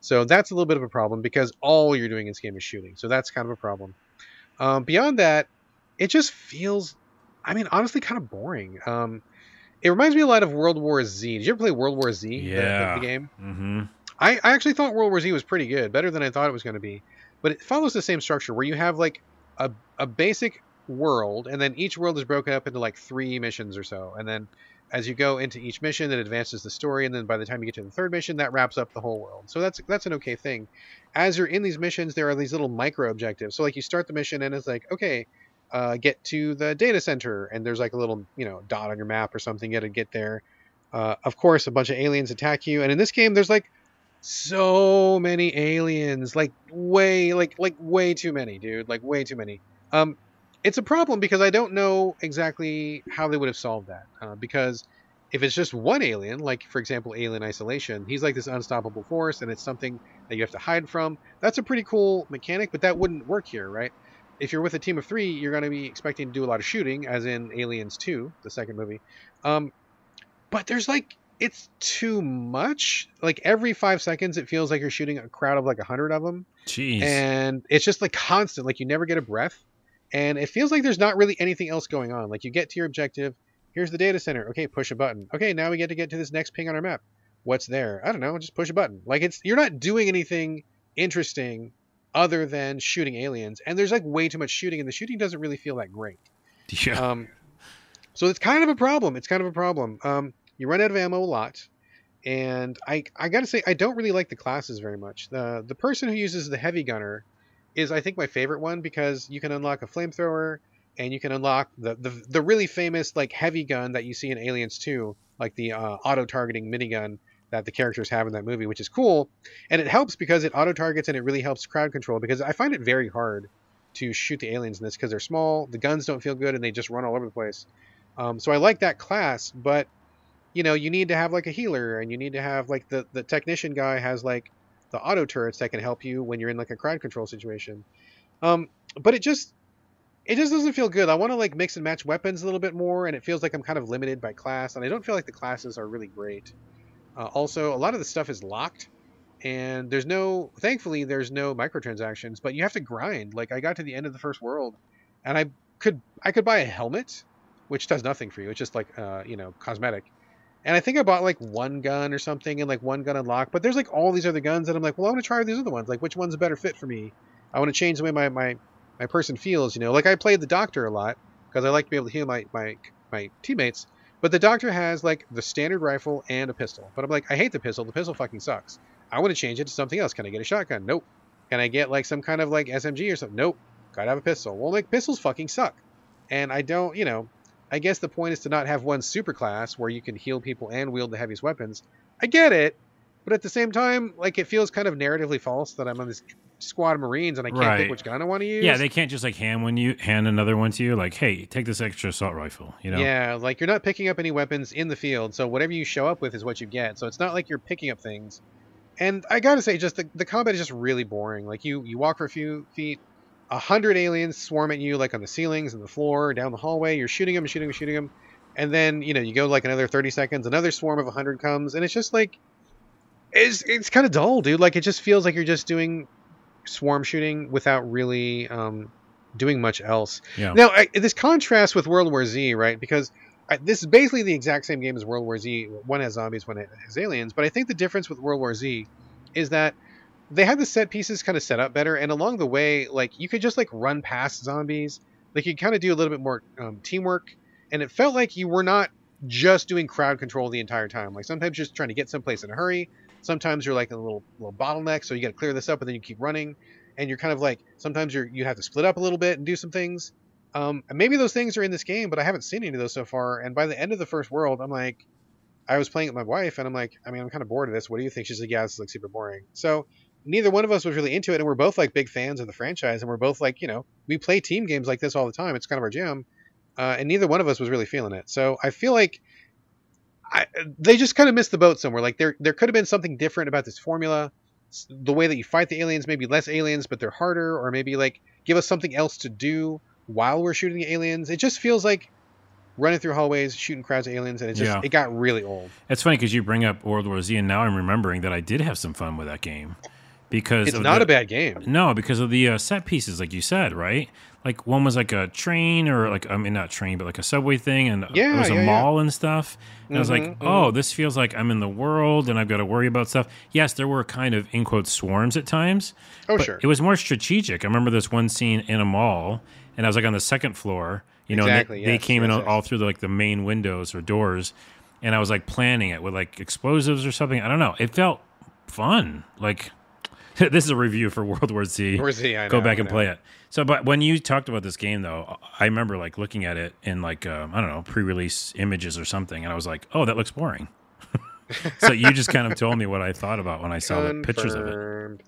A: So that's a little bit of a problem because all you're doing in this game is shooting. So that's kind of a problem. Um, beyond that, it just feels, I mean, honestly, kind of boring. Um, it reminds me a lot of World War Z. Did you ever play World War Z? the- the-
B: Yeah.
A: the game.
B: Mm-hmm.
A: I, I actually thought World War Z was pretty good, better than I thought it was going to be. But it follows the same structure where you have like a, a basic world, and then each world is broken up into like three missions or so. And then as you go into each mission, it advances the story, and then by the time you get to the third mission, that wraps up the whole world. So that's that's an okay thing. As you're in these missions, there are these little micro objectives. So like you start the mission, and it's like, okay, uh, get to the data center, and there's like a little you know dot on your map or something. You got to get there. Uh, of course, a bunch of aliens attack you, and in this game, there's like so many aliens like way like like way too many dude like way too many um it's a problem because i don't know exactly how they would have solved that uh, because if it's just one alien like for example alien isolation he's like this unstoppable force and it's something that you have to hide from that's a pretty cool mechanic but that wouldn't work here right if you're with a team of three, you're going to be expecting to do a lot of shooting, as in Aliens 2, the second movie. Um, but there's like it's too much. Like every five seconds, it feels like you're shooting a crowd of like a hundred of them,
B: Jeez.
A: and it's just like constant. Like you never get a breath, and it feels like there's not really anything else going on. Like you get to your objective. Here's the data center. Okay, push a button. Okay, now we get to get to this next ping on our map. What's there? I don't know. Just push a button. Like it's you're not doing anything interesting other than shooting aliens. And there's like way too much shooting, and the shooting doesn't really feel that great.
B: yeah.
A: Um, so it's kind of a problem. It's kind of a problem. Um, you run out of ammo a lot, and I I gotta say I don't really like the classes very much. The the person who uses the heavy gunner is I think my favorite one because you can unlock a flamethrower and you can unlock the, the the really famous like heavy gun that you see in Aliens 2, like the uh, auto targeting minigun that the characters have in that movie, which is cool. And it helps because it auto targets and it really helps crowd control because I find it very hard to shoot the aliens in this because they're small, the guns don't feel good, and they just run all over the place. Um, so I like that class, but you know, you need to have like a healer, and you need to have like the the technician guy has like the auto turrets that can help you when you're in like a crowd control situation. Um, but it just it just doesn't feel good. I want to like mix and match weapons a little bit more, and it feels like I'm kind of limited by class, and I don't feel like the classes are really great. Uh, also, a lot of the stuff is locked, and there's no. Thankfully, there's no microtransactions, but you have to grind. Like I got to the end of the first world, and I could I could buy a helmet, which does nothing for you. It's just like uh, you know cosmetic. And I think I bought like one gun or something, and like one gun unlocked. But there's like all these other guns, and I'm like, well, I want to try these other ones. Like, which one's a better fit for me? I want to change the way my my my person feels. You know, like I played the doctor a lot because I like to be able to heal my my my teammates. But the doctor has like the standard rifle and a pistol. But I'm like, I hate the pistol. The pistol fucking sucks. I want to change it to something else. Can I get a shotgun? Nope. Can I get like some kind of like SMG or something? Nope. Gotta have a pistol. Well, like pistols fucking suck. And I don't, you know, I guess the point is to not have one super class where you can heal people and wield the heaviest weapons. I get it, but at the same time, like it feels kind of narratively false that I'm on this squad of Marines and I can't
B: Right.
A: pick which gun I want to use.
B: yeah, they can't just like hand one you hand another one to you. Like, hey, take this extra assault rifle. You know.
A: Yeah, like you're not picking up any weapons in the field, so whatever you show up with is what you get. So it's not like you're picking up things. And I gotta say, just the, the combat is just really boring. Like you you walk for a few feet, a hundred aliens swarm at you like on the ceilings and the floor, down the hallway. You're shooting them, shooting them, shooting them, and then you know you go like another thirty seconds, another swarm of a hundred comes, and it's just like it's it's kind of dull, dude. Like it just feels like you're just doing swarm shooting without really um, doing much else.
B: Yeah.
A: Now, I, this contrast with World War Z, right? Because I, this is basically the exact same game as World War Z. One has zombies, one has aliens. But I think the difference with World War Z is that they had the set pieces kind of set up better, and along the way, like you could just like run past zombies. Like you kind of do a little bit more um, teamwork, and it felt like you were not just doing crowd control the entire time. Like sometimes you're just trying to get someplace in a hurry. Sometimes you're like a little little bottleneck, so you got to clear this up, and then you keep running. And you're kind of like sometimes you're you have to split up a little bit and do some things. Um, and maybe those things are in this game, but I haven't seen any of those so far. And by the end of the first world, I'm like, I was playing with my wife, and I'm like, I mean, I'm kind of bored of this. What do you think? She's like, Yeah, this is like super boring. So neither one of us was really into it, and we're both like big fans of the franchise, and we're both like, you know, we play team games like this all the time. It's kind of our jam, uh, and neither one of us was really feeling it. So I feel like I, they just kind of missed the boat somewhere. Like there, there could have been something different about this formula, the way that you fight the aliens, maybe less aliens, but they're harder, or maybe like give us something else to do while we're shooting the aliens. It just feels like running through hallways, shooting crowds of aliens, and it just
B: Yeah.
A: it got really old.
B: It's funny because you bring up World War Z, and now I'm remembering that I did have some fun with that game because
A: It's not
B: the-
A: a bad game.
B: No, because of the uh, set pieces, like you said, right? Like one was like a train, or like I mean not train, but like a subway thing, and
A: Yeah,
B: it was a
A: yeah, yeah.
B: mall and stuff. And I was like,
A: Mhm,
B: oh, this feels like I'm in the world, and I've got to worry about stuff. Yes, there were kind of in quote swarms at times.
A: Oh sure.
B: It was more strategic. I remember this one scene in a mall, and I was like on the second floor. You know,
A: Exactly,
B: they, they
A: yes,
B: came in
A: yes,
B: all,
A: yes.
B: all through the, like the main windows or doors, and I was like planning it with like explosives or something. I don't know. It felt fun. Like this is a review for World War Z.
A: Where's the I
B: Go back and play it. So, but when you talked about this game, though, I remember like looking at it in like uh, I don't know pre-release images or something, and I was like, "Oh, that looks boring." so you just kind of told me what I thought about when I saw the pictures of it.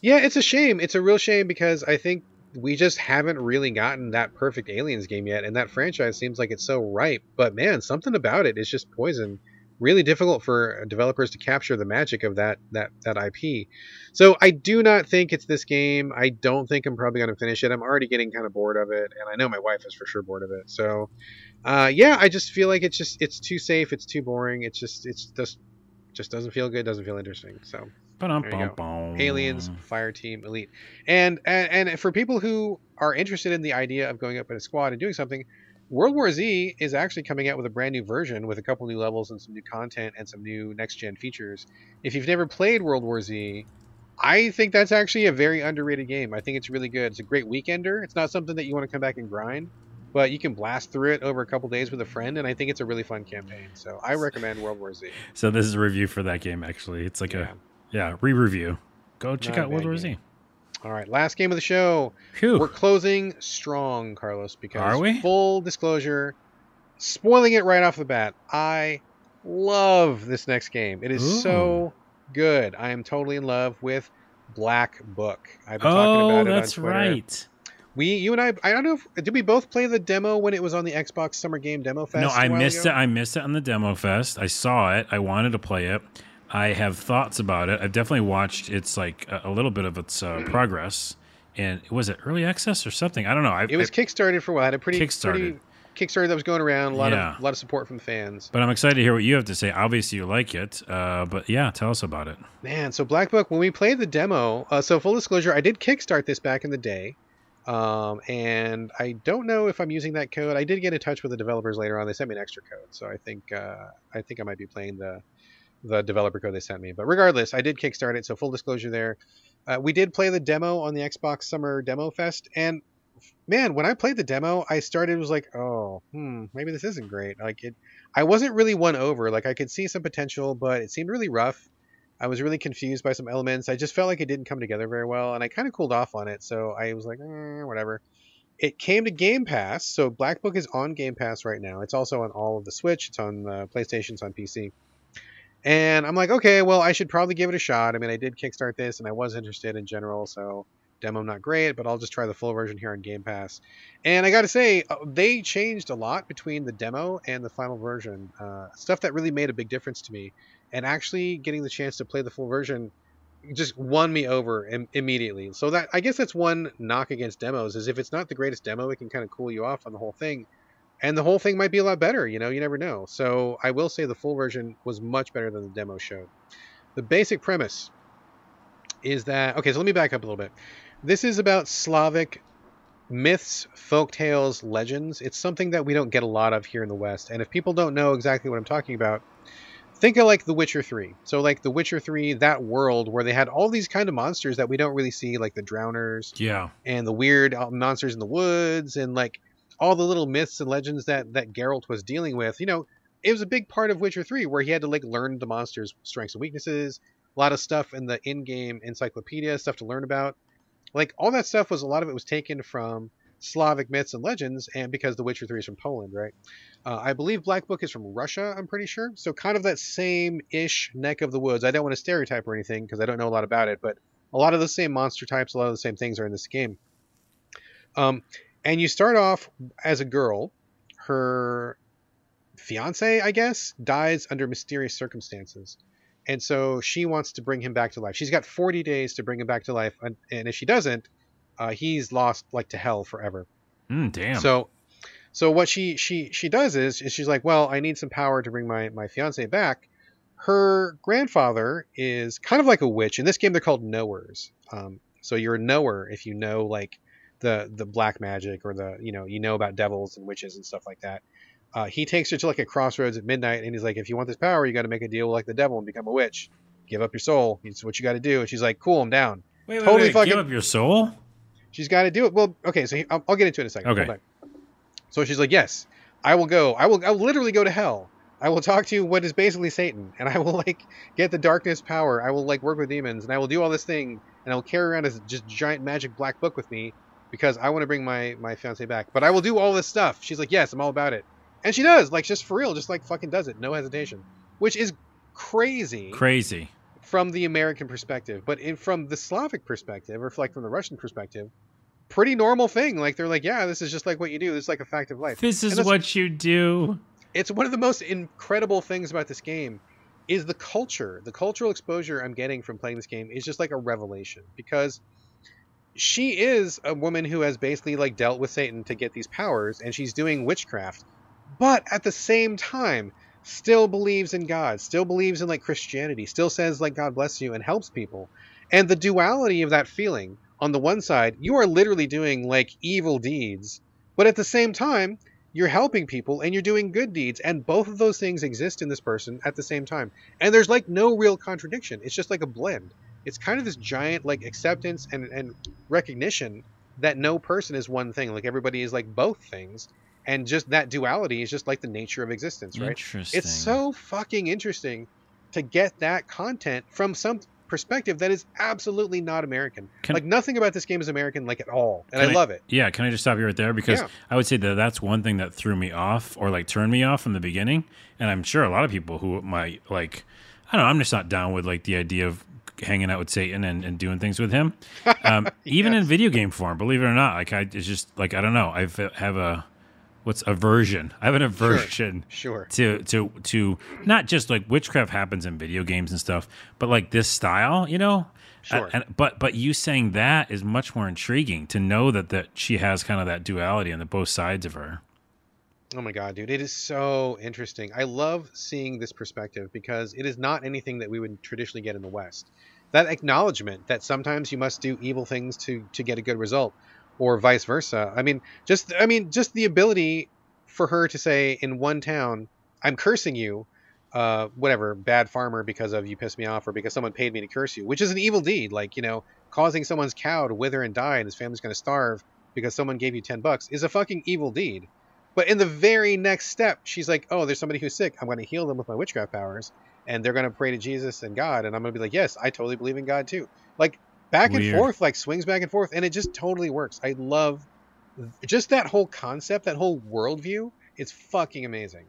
A: Yeah, it's a shame. It's a real shame because I think we just haven't really gotten that perfect Aliens game yet, and that franchise seems like it's so ripe. But man, something about it is just poison. Really difficult for developers to capture the magic of that that that IP. So I do not think it's this game. I don't think I'm probably going to finish it. I'm already getting kind of bored of it, and I know my wife is for sure bored of it. So, uh, yeah, I just feel like it's just it's too safe. It's too boring. It's just it's just just doesn't feel good. Doesn't feel interesting. So. Aliens, Fireteam, Elite, and, and and for people who are interested in the idea of going up in a squad and doing something, World War Z is actually coming out with a brand new version with a couple new levels and some new content and some new next gen features. If you've never played World War Z, I think that's actually a very underrated game. I think it's really good. It's a great weekender. It's not something that you want to come back and grind, but you can blast through it over a couple days with a friend, and I think it's a really fun campaign. So I recommend World War Z.
B: So this is a review for that game. Actually, it's like yeah. a yeah re-review. Go check not out World War Z.
A: All right, last game of the show. Whew. We're closing strong, Carlos, because
B: Are we?
A: full disclosure, spoiling it right off the bat. I love this next game. It is Ooh. so good. I am totally in love with Black Book.
B: I've been oh, talking about it that's on Twitter. right.
A: We, you and I, I don't know. If, did we both play the demo when it was on the Xbox Summer Game Demo Fest?
B: No, I missed ago? it. I missed it on the Demo Fest. I saw it. I wanted to play it. I have thoughts about it. I've definitely watched its like a, a little bit of its uh, progress. And was it early access or something? I don't know. I,
A: it was
B: I,
A: kickstarted for a while. I had a pretty
B: kickstarted.
A: Pretty Kickstarter that was going around. A lot yeah. of a lot of support from fans.
B: But I'm excited to hear what you have to say. Obviously, you like it. Uh, but yeah, tell us about it.
A: Man, so Black Book. When we played the demo, uh, so full disclosure, I did kickstart this back in the day. Um, and I don't know if I'm using that code. I did get in touch with the developers later on. They sent me an extra code, so I think uh, I think I might be playing the the developer code they sent me. But regardless, I did kickstart it, so full disclosure there. Uh, we did play the demo on the Xbox Summer Demo Fest, and man, when I played the demo, I started was like, oh, hmm, maybe this isn't great. Like it, I wasn't really won over. Like I could see some potential, but it seemed really rough. I was really confused by some elements. I just felt like it didn't come together very well, and I kind of cooled off on it. So I was like, eh, whatever. It came to Game Pass, so Black Book is on Game Pass right now. It's also on all of the Switch. It's on the PlayStation. It's on PC. And I'm like, okay, well, I should probably give it a shot. I mean, I did kickstart this, and I was interested in general, so demo not great, but I'll just try the full version here on Game Pass. And I got to say, uh, they changed a lot between the demo and the final version. Uh, stuff that really made a big difference to me, and actually getting the chance to play the full version just won me over Im- immediately. So that I guess that's one knock against demos is if it's not the greatest demo, it can kind of cool you off on the whole thing and the whole thing might be a lot better. You know, you never know. So I will say the full version was much better than the demo showed. The basic premise is that okay. So let me back up a little bit. This is about Slavic myths, folk tales, legends. It's something that we don't get a lot of here in the West. And if people don't know exactly what I'm talking about, think of like The Witcher 3. So like The Witcher 3, that world where they had all these kind of monsters that we don't really see, like the drowners,
B: yeah,
A: and the weird uh, monsters in the woods, and like all the little myths and legends that that Geralt was dealing with, you know, it was a big part of Witcher 3 where he had to like learn the monster's strengths and weaknesses, a lot of stuff in the in-game encyclopedia, stuff to learn about. Like all that stuff was a lot of it was taken from Slavic myths and legends, and because The Witcher 3 is from Poland, right? Uh, I believe Black Book is from Russia, I'm pretty sure. So kind of that same ish neck of the woods. I don't want to stereotype or anything because I don't know a lot about it, but a lot of the same monster types, a lot of the same things are in this game. Um, and you start off as a girl. Her fiance, I guess, dies under mysterious circumstances. And so she wants to bring him back to life. She's got 40 days to bring him back to life. And, and if she doesn't, uh, he's lost like to hell forever.
B: Mm, damn.
A: So, so what she, she, she does is, is she's like, well, I need some power to bring my, my fiance back. Her grandfather is kind of like a witch. In this game, they're called knowers. Um, so you're a knower if you know like the the black magic or the you know you know about devils and witches and stuff like that. Uh, he takes her to like a crossroads at midnight and he's like, if you want this power, you got to make a deal with like the devil and become a witch. Give up your soul. It's what you got to do. And she's like, cool, I'm down.
B: Wait, wait, totally wait, fucking, give up your soul.
A: She's got to do it. Well, okay, so he, I'll, I'll, get into it in a second.
B: Okay.
A: So she's like, yes, I will go. I will. I will literally go to hell. I will talk to what is basically Satan, and I will like get the darkness power. I will like work with demons, and I will do all this thing, and I will carry around this just giant magic black book with me, because I want to bring my my fiance back. But I will do all this stuff. She's like, yes, I'm all about it, and she does. Like just for real, just like fucking does it, no hesitation, which is crazy.
B: Crazy
A: from the American perspective, but in, from the Slavic perspective, or like from the Russian perspective, pretty normal thing. Like they're like, yeah, this is just like what you do. This is like a fact of life.
B: This is what you do.
A: it's one of the most incredible things about this game is the culture. The cultural exposure I'm getting from playing this game is just like a revelation because she is a woman who has basically like dealt with Satan to get these powers and she's doing witchcraft. But at the same time, still believes in God, still believes in like Christianity, still says like God bless you and helps people. And the duality of that feeling, on the one side, you are literally doing like evil deeds, but at the same time, you're helping people and you're doing good deeds and both of those things exist in this person at the same time and there's like no real contradiction it's just like a blend it's kind of this giant like acceptance and, and recognition that no person is one thing like everybody is like both things and just that duality is just like the nature of existence right
B: Interesting.
A: it's so fucking interesting to get that content from some perspective that is absolutely not American.
B: Can-
A: like nothing about this game is American, like at all, and I,
B: I-
A: love it.
B: Yeah, can I just stop you right there? Because
A: Yeah.
B: I would say that that's one thing that threw me off or like turned me off from the beginning. And I'm sure a lot of people who might like, I don't know, I'm just not down with like the idea of hanging out with Satan and, and doing things with him. Um, Even in video game form, believe it or not, like I, it's just like, I don't know. I have a, what's aversion? I have an aversion
A: Sure.
B: to to to not just like witchcraft happens in video games and stuff, but like this style, you know.
A: Sure.
B: And, but but you saying that is much more intriguing to know that that she has kind of that duality on the both sides of her.
A: Oh my god, dude, it is so interesting. I love seeing this perspective because it is not anything that we would traditionally get in the West. That acknowledgement that sometimes you must do evil things to to get a good result, or vice versa. I mean, just I mean, just the ability for her to say in one town, "I'm cursing you," uh, whatever, bad farmer because of you pissed me off, or because someone paid me to curse you, which is an evil deed, like you know, causing someone's cow to wither and die and his family's going to starve because someone gave you ten bucks is a fucking evil deed. But in the very next step, she's like, "Oh, there's somebody who's sick. I'm going to heal them with my witchcraft powers, and they're going to pray to Jesus and God, and I'm going to be like, yes, I totally believe in God too." Like back and forth, like swings back and forth, and it just totally works. I love just that whole concept, that whole worldview. It's fucking amazing.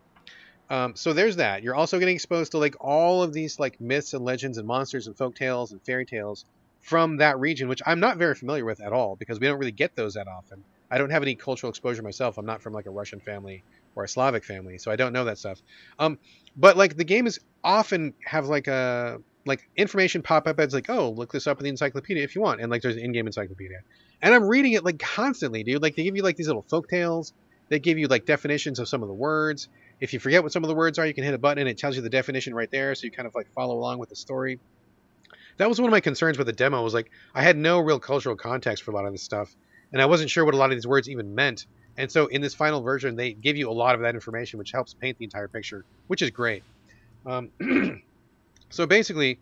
A: Um, so there's that. You're also getting exposed to like all of these like myths and legends and monsters and folk tales and fairy tales from that region, which I'm not very familiar with at all because we don't really get those that often. I don't have any cultural exposure myself. I'm not from like a Russian family or a Slavic family, so I don't know that stuff. Um, but like the game is often have like a like information pop up as like, oh, look this up in the encyclopedia if you want, and like there's an in-game encyclopedia, and I'm reading it like constantly, dude. Like they give you like these little folk tales. They give you like definitions of some of the words. If you forget what some of the words are, you can hit a button and it tells you the definition right there, so you kind of like follow along with the story. That was one of my concerns with the demo. Was like I had no real cultural context for a lot of this stuff, and I wasn't sure what a lot of these words even meant. And so in this final version, they give you a lot of that information, which helps paint the entire picture, which is great. Um, so basically,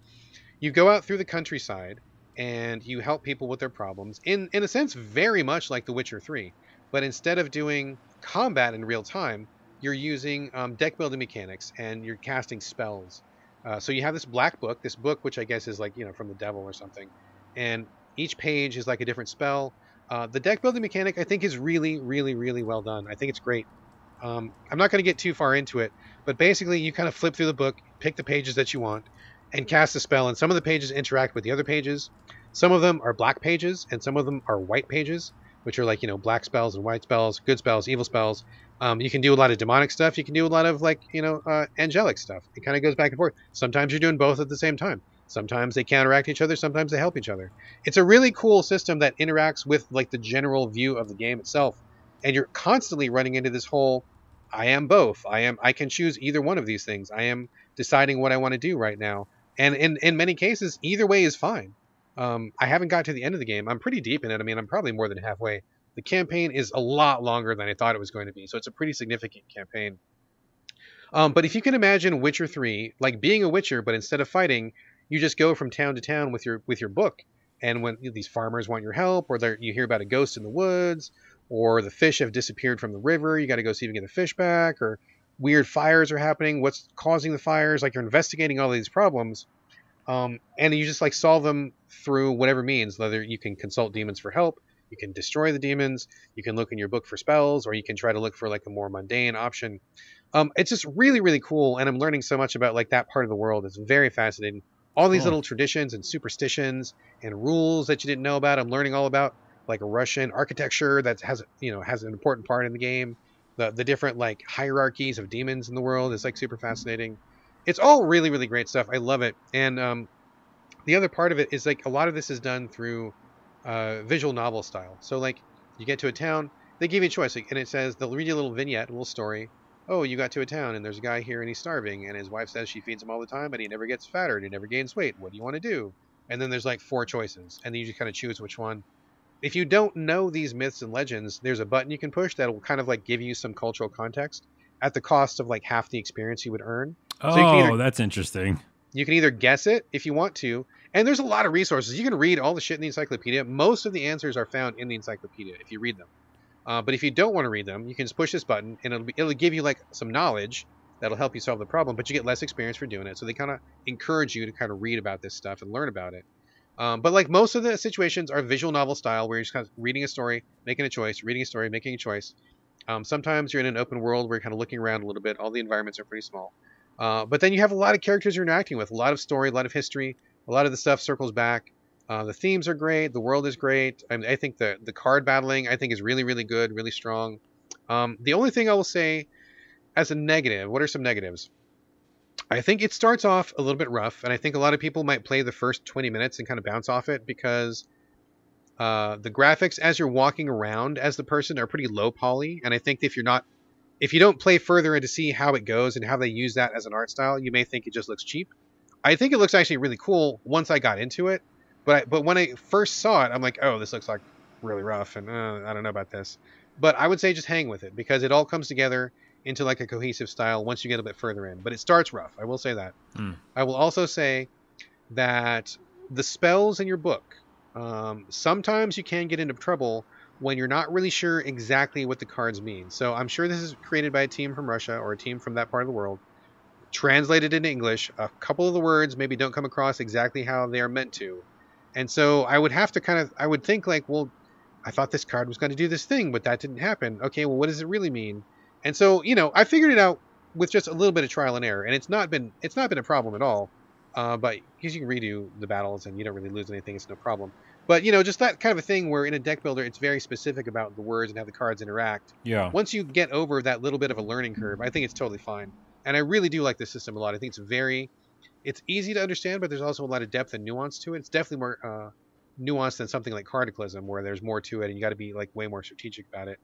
A: you go out through the countryside and you help people with their problems in in a sense very much like The Witcher 3, but instead of doing combat in real time, you're using um, deck building mechanics and you're casting spells. Uh, so you have this black book, this book which I guess is like you know from the devil or something, and each page is like a different spell. Uh, the deck building mechanic I think is really, really, really well done. I think it's great. Um, I'm not going to get too far into it, but basically you kind of flip through the book, pick the pages that you want, and cast a spell. And some of the pages interact with the other pages. Some of them are black pages, and some of them are white pages, which are like you know black spells and white spells, good spells, evil spells. Um, you can do a lot of demonic stuff. You can do a lot of like you know uh, angelic stuff. It kind of goes back and forth. Sometimes you're doing both at the same time. Sometimes they counteract each other. Sometimes they help each other. It's a really cool system that interacts with like the general view of the game itself. And you're constantly running into this whole I am both. I am I can choose either one of these things. I am deciding what I want to do right now. And in in many cases either way is fine. Um, I haven't got to the end of the game. I'm pretty deep in it. I mean, I'm probably more than halfway. The campaign is a lot longer than I thought it was going to be. So it's a pretty significant campaign. Um, but if you can imagine Witcher 3 like being a witcher but instead of fighting, you just go from town to town with your with your book. And when these farmers want your help, or you hear about a ghost in the woods, or the fish have disappeared from the river, you got to go see if you can get the fish back, or weird fires are happening. What's causing the fires? Like you're investigating all these problems, um, and you just like solve them through whatever means. Whether you can consult demons for help, you can destroy the demons, you can look in your book for spells, or you can try to look for like a more mundane option. Um, it's just really really cool, and I'm learning so much about like that part of the world. It's very fascinating. All these
B: Cool.
A: little traditions and superstitions and rules that you didn't know about. I'm learning all about like Russian architecture that has you know has an important part in the game, the the different like hierarchies of demons in the world is like super fascinating. It's all really really great stuff. I love it. And um, the other part of it is like a lot of this is done through uh, visual novel style. So like you get to a town, they give you a choice, and it says they'll read you a little vignette, a little story. Oh, you got to a town and there's a guy here and he's starving, and his wife says she feeds him all the time, but he never gets fatter and he never gains weight. What do you want to do? And then there's like four choices, and then you just kind of choose which one. If you don't know these myths and legends, there's a button you can push that will kind of like give you some cultural context at the cost of like half the experience you would earn.
B: Oh,
A: So either-
B: that's interesting.
A: You can either guess it if you want to, and there's a lot of resources. You can read all the shit in the encyclopedia. Most of the answers are found in the encyclopedia if you read them. Uh, but if you don't want to read them, you can just push this button, and it'll be, it'll give you like some knowledge that'll help you solve the problem. But you get less experience for doing it. So they kind of encourage you to kind of read about this stuff and learn about it. Um, but like most of the situations are visual novel style, where you're just kind of reading a story, making a choice, reading a story, making a choice. Um, sometimes you're in an open world where you're kind of looking around a little bit. All the environments are pretty small. Uh, but then you have a lot of characters you're interacting with, a lot of story, a lot of history, a lot of the stuff circles back. Uh, the themes are great, the world is great. I, mean, I think the the card battling I think is really really good, really strong. Um, the only thing I will say as a negative, what are some negatives? I think it starts off a little bit rough, and I think a lot of people might play the first 20 minutes and kind of bounce off it because uh, the graphics as you're walking around as the person are pretty low poly, and I think if you're not if you don't play further and to see how it goes and how they use that as an art style, you may think it just looks cheap. I think it looks actually really cool once I got into it, but I, but when I first saw it, I'm like, oh, this looks like really rough, and uh, I don't know about this. But I would say just hang with it because it all comes together into like a cohesive style once you get a bit further in. But it starts rough. I will say that.
B: Hmm.
A: I will also say that the spells in your book, um, sometimes you can get into trouble when you're not really sure exactly what the cards mean. So I'm sure this is created by a team from Russia or a team from that part of the world, translated into English. A couple of the words maybe don't come across exactly how they are meant to. And so I would have to kind of, I would think like, well, I thought this card was going to do this thing, but that didn't happen. Okay, well, what does it really mean? And so, you know, I figured it out with just a little bit of trial and error, and it's not been it's not been a problem at all. Uh, but because you can redo the battles and you don't really lose anything, it's no problem. But you know, just that kind of a thing where in a deck builder, it's very specific about the words and how the cards interact.
B: Yeah.
A: Once you get over that little bit of a learning curve, I think it's totally fine. And I really do like this system a lot. I think it's very, it's easy to understand, but there's also a lot of depth and nuance to it. It's definitely more uh, nuanced than something like Cardaclysm, where there's more to it and you got to be like way more strategic about it.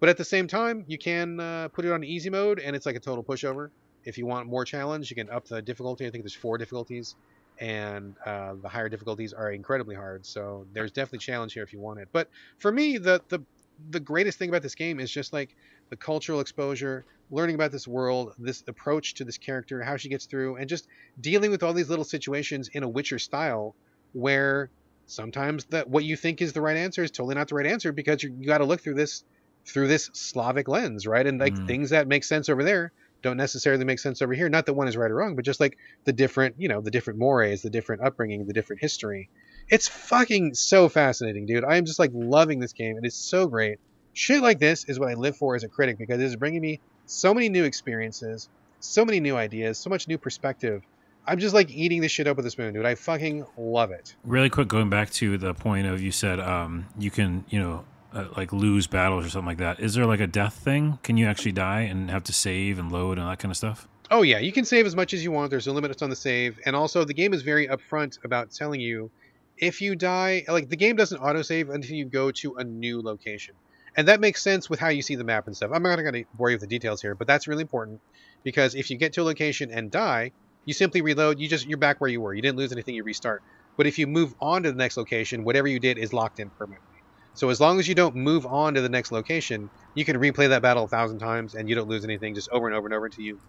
A: But at the same time, you can uh, put it on easy mode, and it's like a total pushover. If you want more challenge, you can up the difficulty. I think there's four difficulties, and uh, the higher difficulties are incredibly hard. So there's definitely challenge here if you want it. But for me, the the the greatest thing about this game is just like the cultural exposure, learning about this world, this approach to this character, how she gets through, and just dealing with all these little situations in a Witcher style, where sometimes that what you think is the right answer is totally not the right answer because you, got to look through this through this Slavic lens, right? And like
B: Mm.
A: things that make sense over there don't necessarily make sense over here. Not that one is right or wrong, but just like the different, you know, the different mores, the different upbringing, the different history. It's fucking so fascinating, dude. I am just like loving this game. It is so great. Shit like this is what I live for as a critic because it is bringing me so many new experiences, so many new ideas, so much new perspective. I'm just like eating this shit up with a spoon, dude. I fucking love it.
B: Really quick, going back to the point of you said um, you can, you know, uh, like lose battles or something like that. Is there like a death thing? Can you actually die and have to save and load and that kind of stuff?
A: Oh yeah, you can save as much as you want. There's no limits on the save, and also the game is very upfront about telling you if you die. Like the game doesn't autosave until you go to a new location, and that makes sense with how you see the map and stuff. I'm not going to bore you with the details here, but that's really important because if you get to a location and die, you simply reload. You just you're back where you were. You didn't lose anything. You restart. But if you move on to the next location, whatever you did is locked in permanently. So as long as you don't move on to the next location, you can replay that battle a thousand times and you don't lose anything just over and over and over until you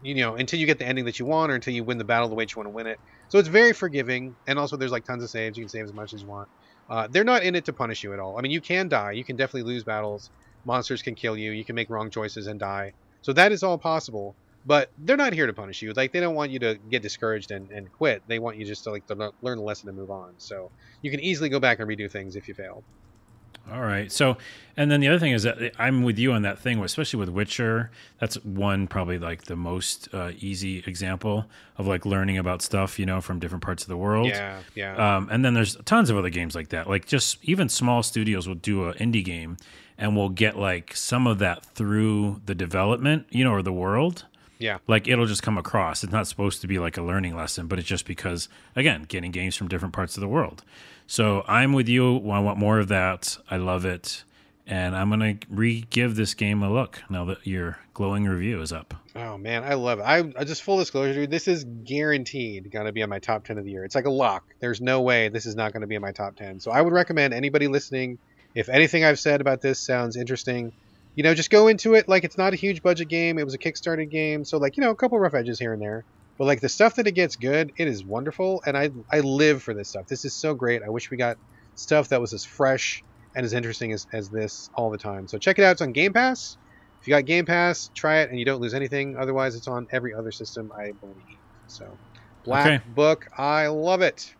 A: you know until you get the ending that you want or until you win the battle the way you want to win it so it's very forgiving and also there's like tons of saves you can save as much as you want uh, they're not in it to punish you at all. I mean you can die. You can definitely lose battles. Monsters can kill you. You can make wrong choices and die. So that is all possible but they're not here to punish you. Like they don't want you to get discouraged and, and quit. They want you just to like to learn a lesson and move on. So you can easily go back and redo things if you fail
B: All right. So, and then the other thing is that I'm with you on that thing, especially with Witcher. That's one probably like the most uh, easy example of like learning about stuff, you know, from different parts of the world.
A: Yeah, yeah.
B: Um, and then there's tons of other games like that. Like just even small studios will do an indie game and we'll get like some of that through the development, you know, or the world.
A: yeah.
B: Like it'll just come across. It's not supposed to be like a learning lesson, but it's just because, again, getting games from different parts of the world. So I'm with you. I want more of that. I love it. And I'm going to re give this game a look now that your glowing review is up.
A: Oh man, I love it. I, just full disclosure, dude. This is guaranteed going to be on my top ten of the year. It's like a lock. There's no way this is not going to be in my top ten. So I would recommend anybody listening, if anything I've said about this sounds interesting, you know, just go into it like it's not a huge budget game. It was a Kickstarter game, so like you know, a couple rough edges here and there. But like the stuff that it gets good, it is wonderful, and I I live for this stuff. This is so great. I wish we got stuff that was as fresh and as interesting as, as this all the time. So check it out. It's on Game Pass. If you got Game Pass, try it and you don't lose anything. Otherwise, it's on every other system, I believe. So, Black
B: Okay.
A: Book, I love it.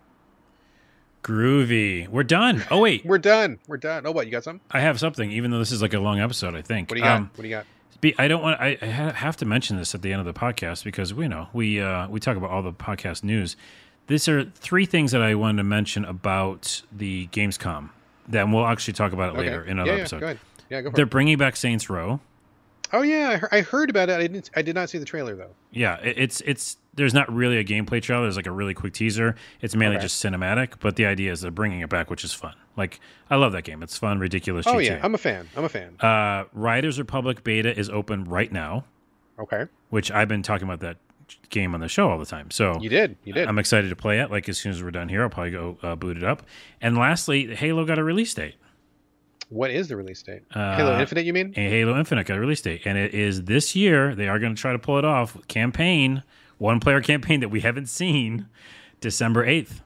B: Groovy. We're done. Oh, wait.
A: We're done. We're done. Oh, what? You got some?
B: I have something, even though this is like a long episode, I think.
A: What do you got?
B: Um,
A: what do you got?
B: Be, I don't want. I, I have to mention this at the end of the podcast because we know we uh, we talk about all the podcast news. These are three things that I wanted to mention about the Gamescom. That we'll actually talk about it later in another
A: yeah, yeah,
B: episode.
A: Go ahead. Yeah, go for
B: They're
A: it.
B: bringing back Saints Row.
A: Oh yeah, I, heard, about it. I didn't. I did not see the trailer though.
B: Yeah, it's it's there's not really a gameplay trailer. There's like a really quick teaser. It's mainly
A: Okay.
B: just cinematic, but the idea is they're bringing it back, which is fun. Like I love that game. It's fun, ridiculous.
A: Oh
B: GTA.
A: yeah, I'm a fan. I'm a fan.
B: Uh, Riders Republic beta is open right now,
A: Okay,
B: which I've been talking about that game on the show all the time. So
A: you did. You did.
B: I'm excited to play it. Like as soon as we're done here, I'll probably go uh, boot it up. And lastly, Halo got a release date.
A: what is the release date?
B: Uh,
A: Halo Infinite, you mean?
B: A Halo Infinite got a release date, and it is this year. They are going to try to pull it off. Campaign, one player campaign that we haven't seen, December eighth.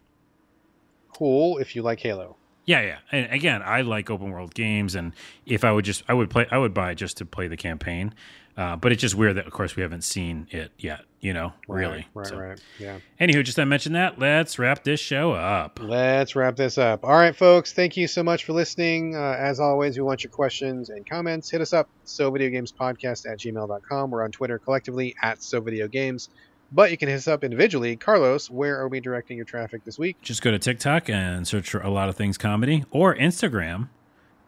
A: Cool. If you like Halo.
B: Yeah, yeah. And again, I like open world games, and if I would just, I would play, I would buy just to play the campaign. Uh, but it's just weird that, of course, we haven't seen it yet. You know, really.
A: Right.
B: So-
A: Right. Yeah.
B: Anywho, just I mentioned that. Let's wrap this show up.
A: Let's wrap this up. All right, folks. Thank you so much for listening. Uh, as always, we want your questions and comments. Hit us up, so video games podcast at gmail.com. We're on Twitter collectively at so video games. But you can hit us up individually. Carlos, where are we directing your traffic this week?
B: Just go to TikTok and search for a lot of things comedy or Instagram.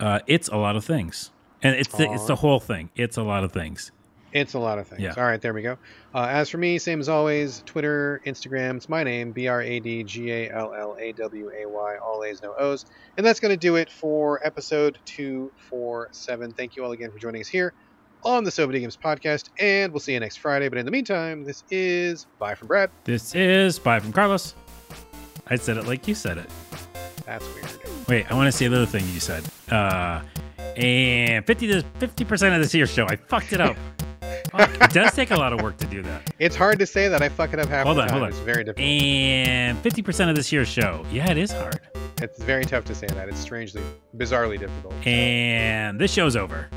B: Uh, it's a lot of things, and it's the, it's the whole thing. It's a lot of things.
A: It's a lot of things.
B: Yeah.
A: All right, there we go. Uh, as for me, same as always, Twitter, Instagram. It's my name, B R A D G A L L A W A Y, all A's, no O's. And that's going to do it for episode 247. Thank you all again for joining us here on the So Video Games podcast. And we'll see you next Friday. But in the meantime, this is Bye from Brad.
B: This is bye from Carlos. I said it like you said it.
A: That's weird.
B: Wait, I want to say the other thing you said. Uh, and fifty to fifty percent of this year's show, I fucked it up. Fuck, it does take a lot of work to do that.
A: It's hard to say that. I fuck it up half
B: Hold
A: the
B: on,
A: time.
B: hold on.
A: It's very difficult.
B: And fifty percent of this year's show, yeah, it is hard.
A: It's very tough to say that. It's strangely, bizarrely difficult.
B: And this show's over.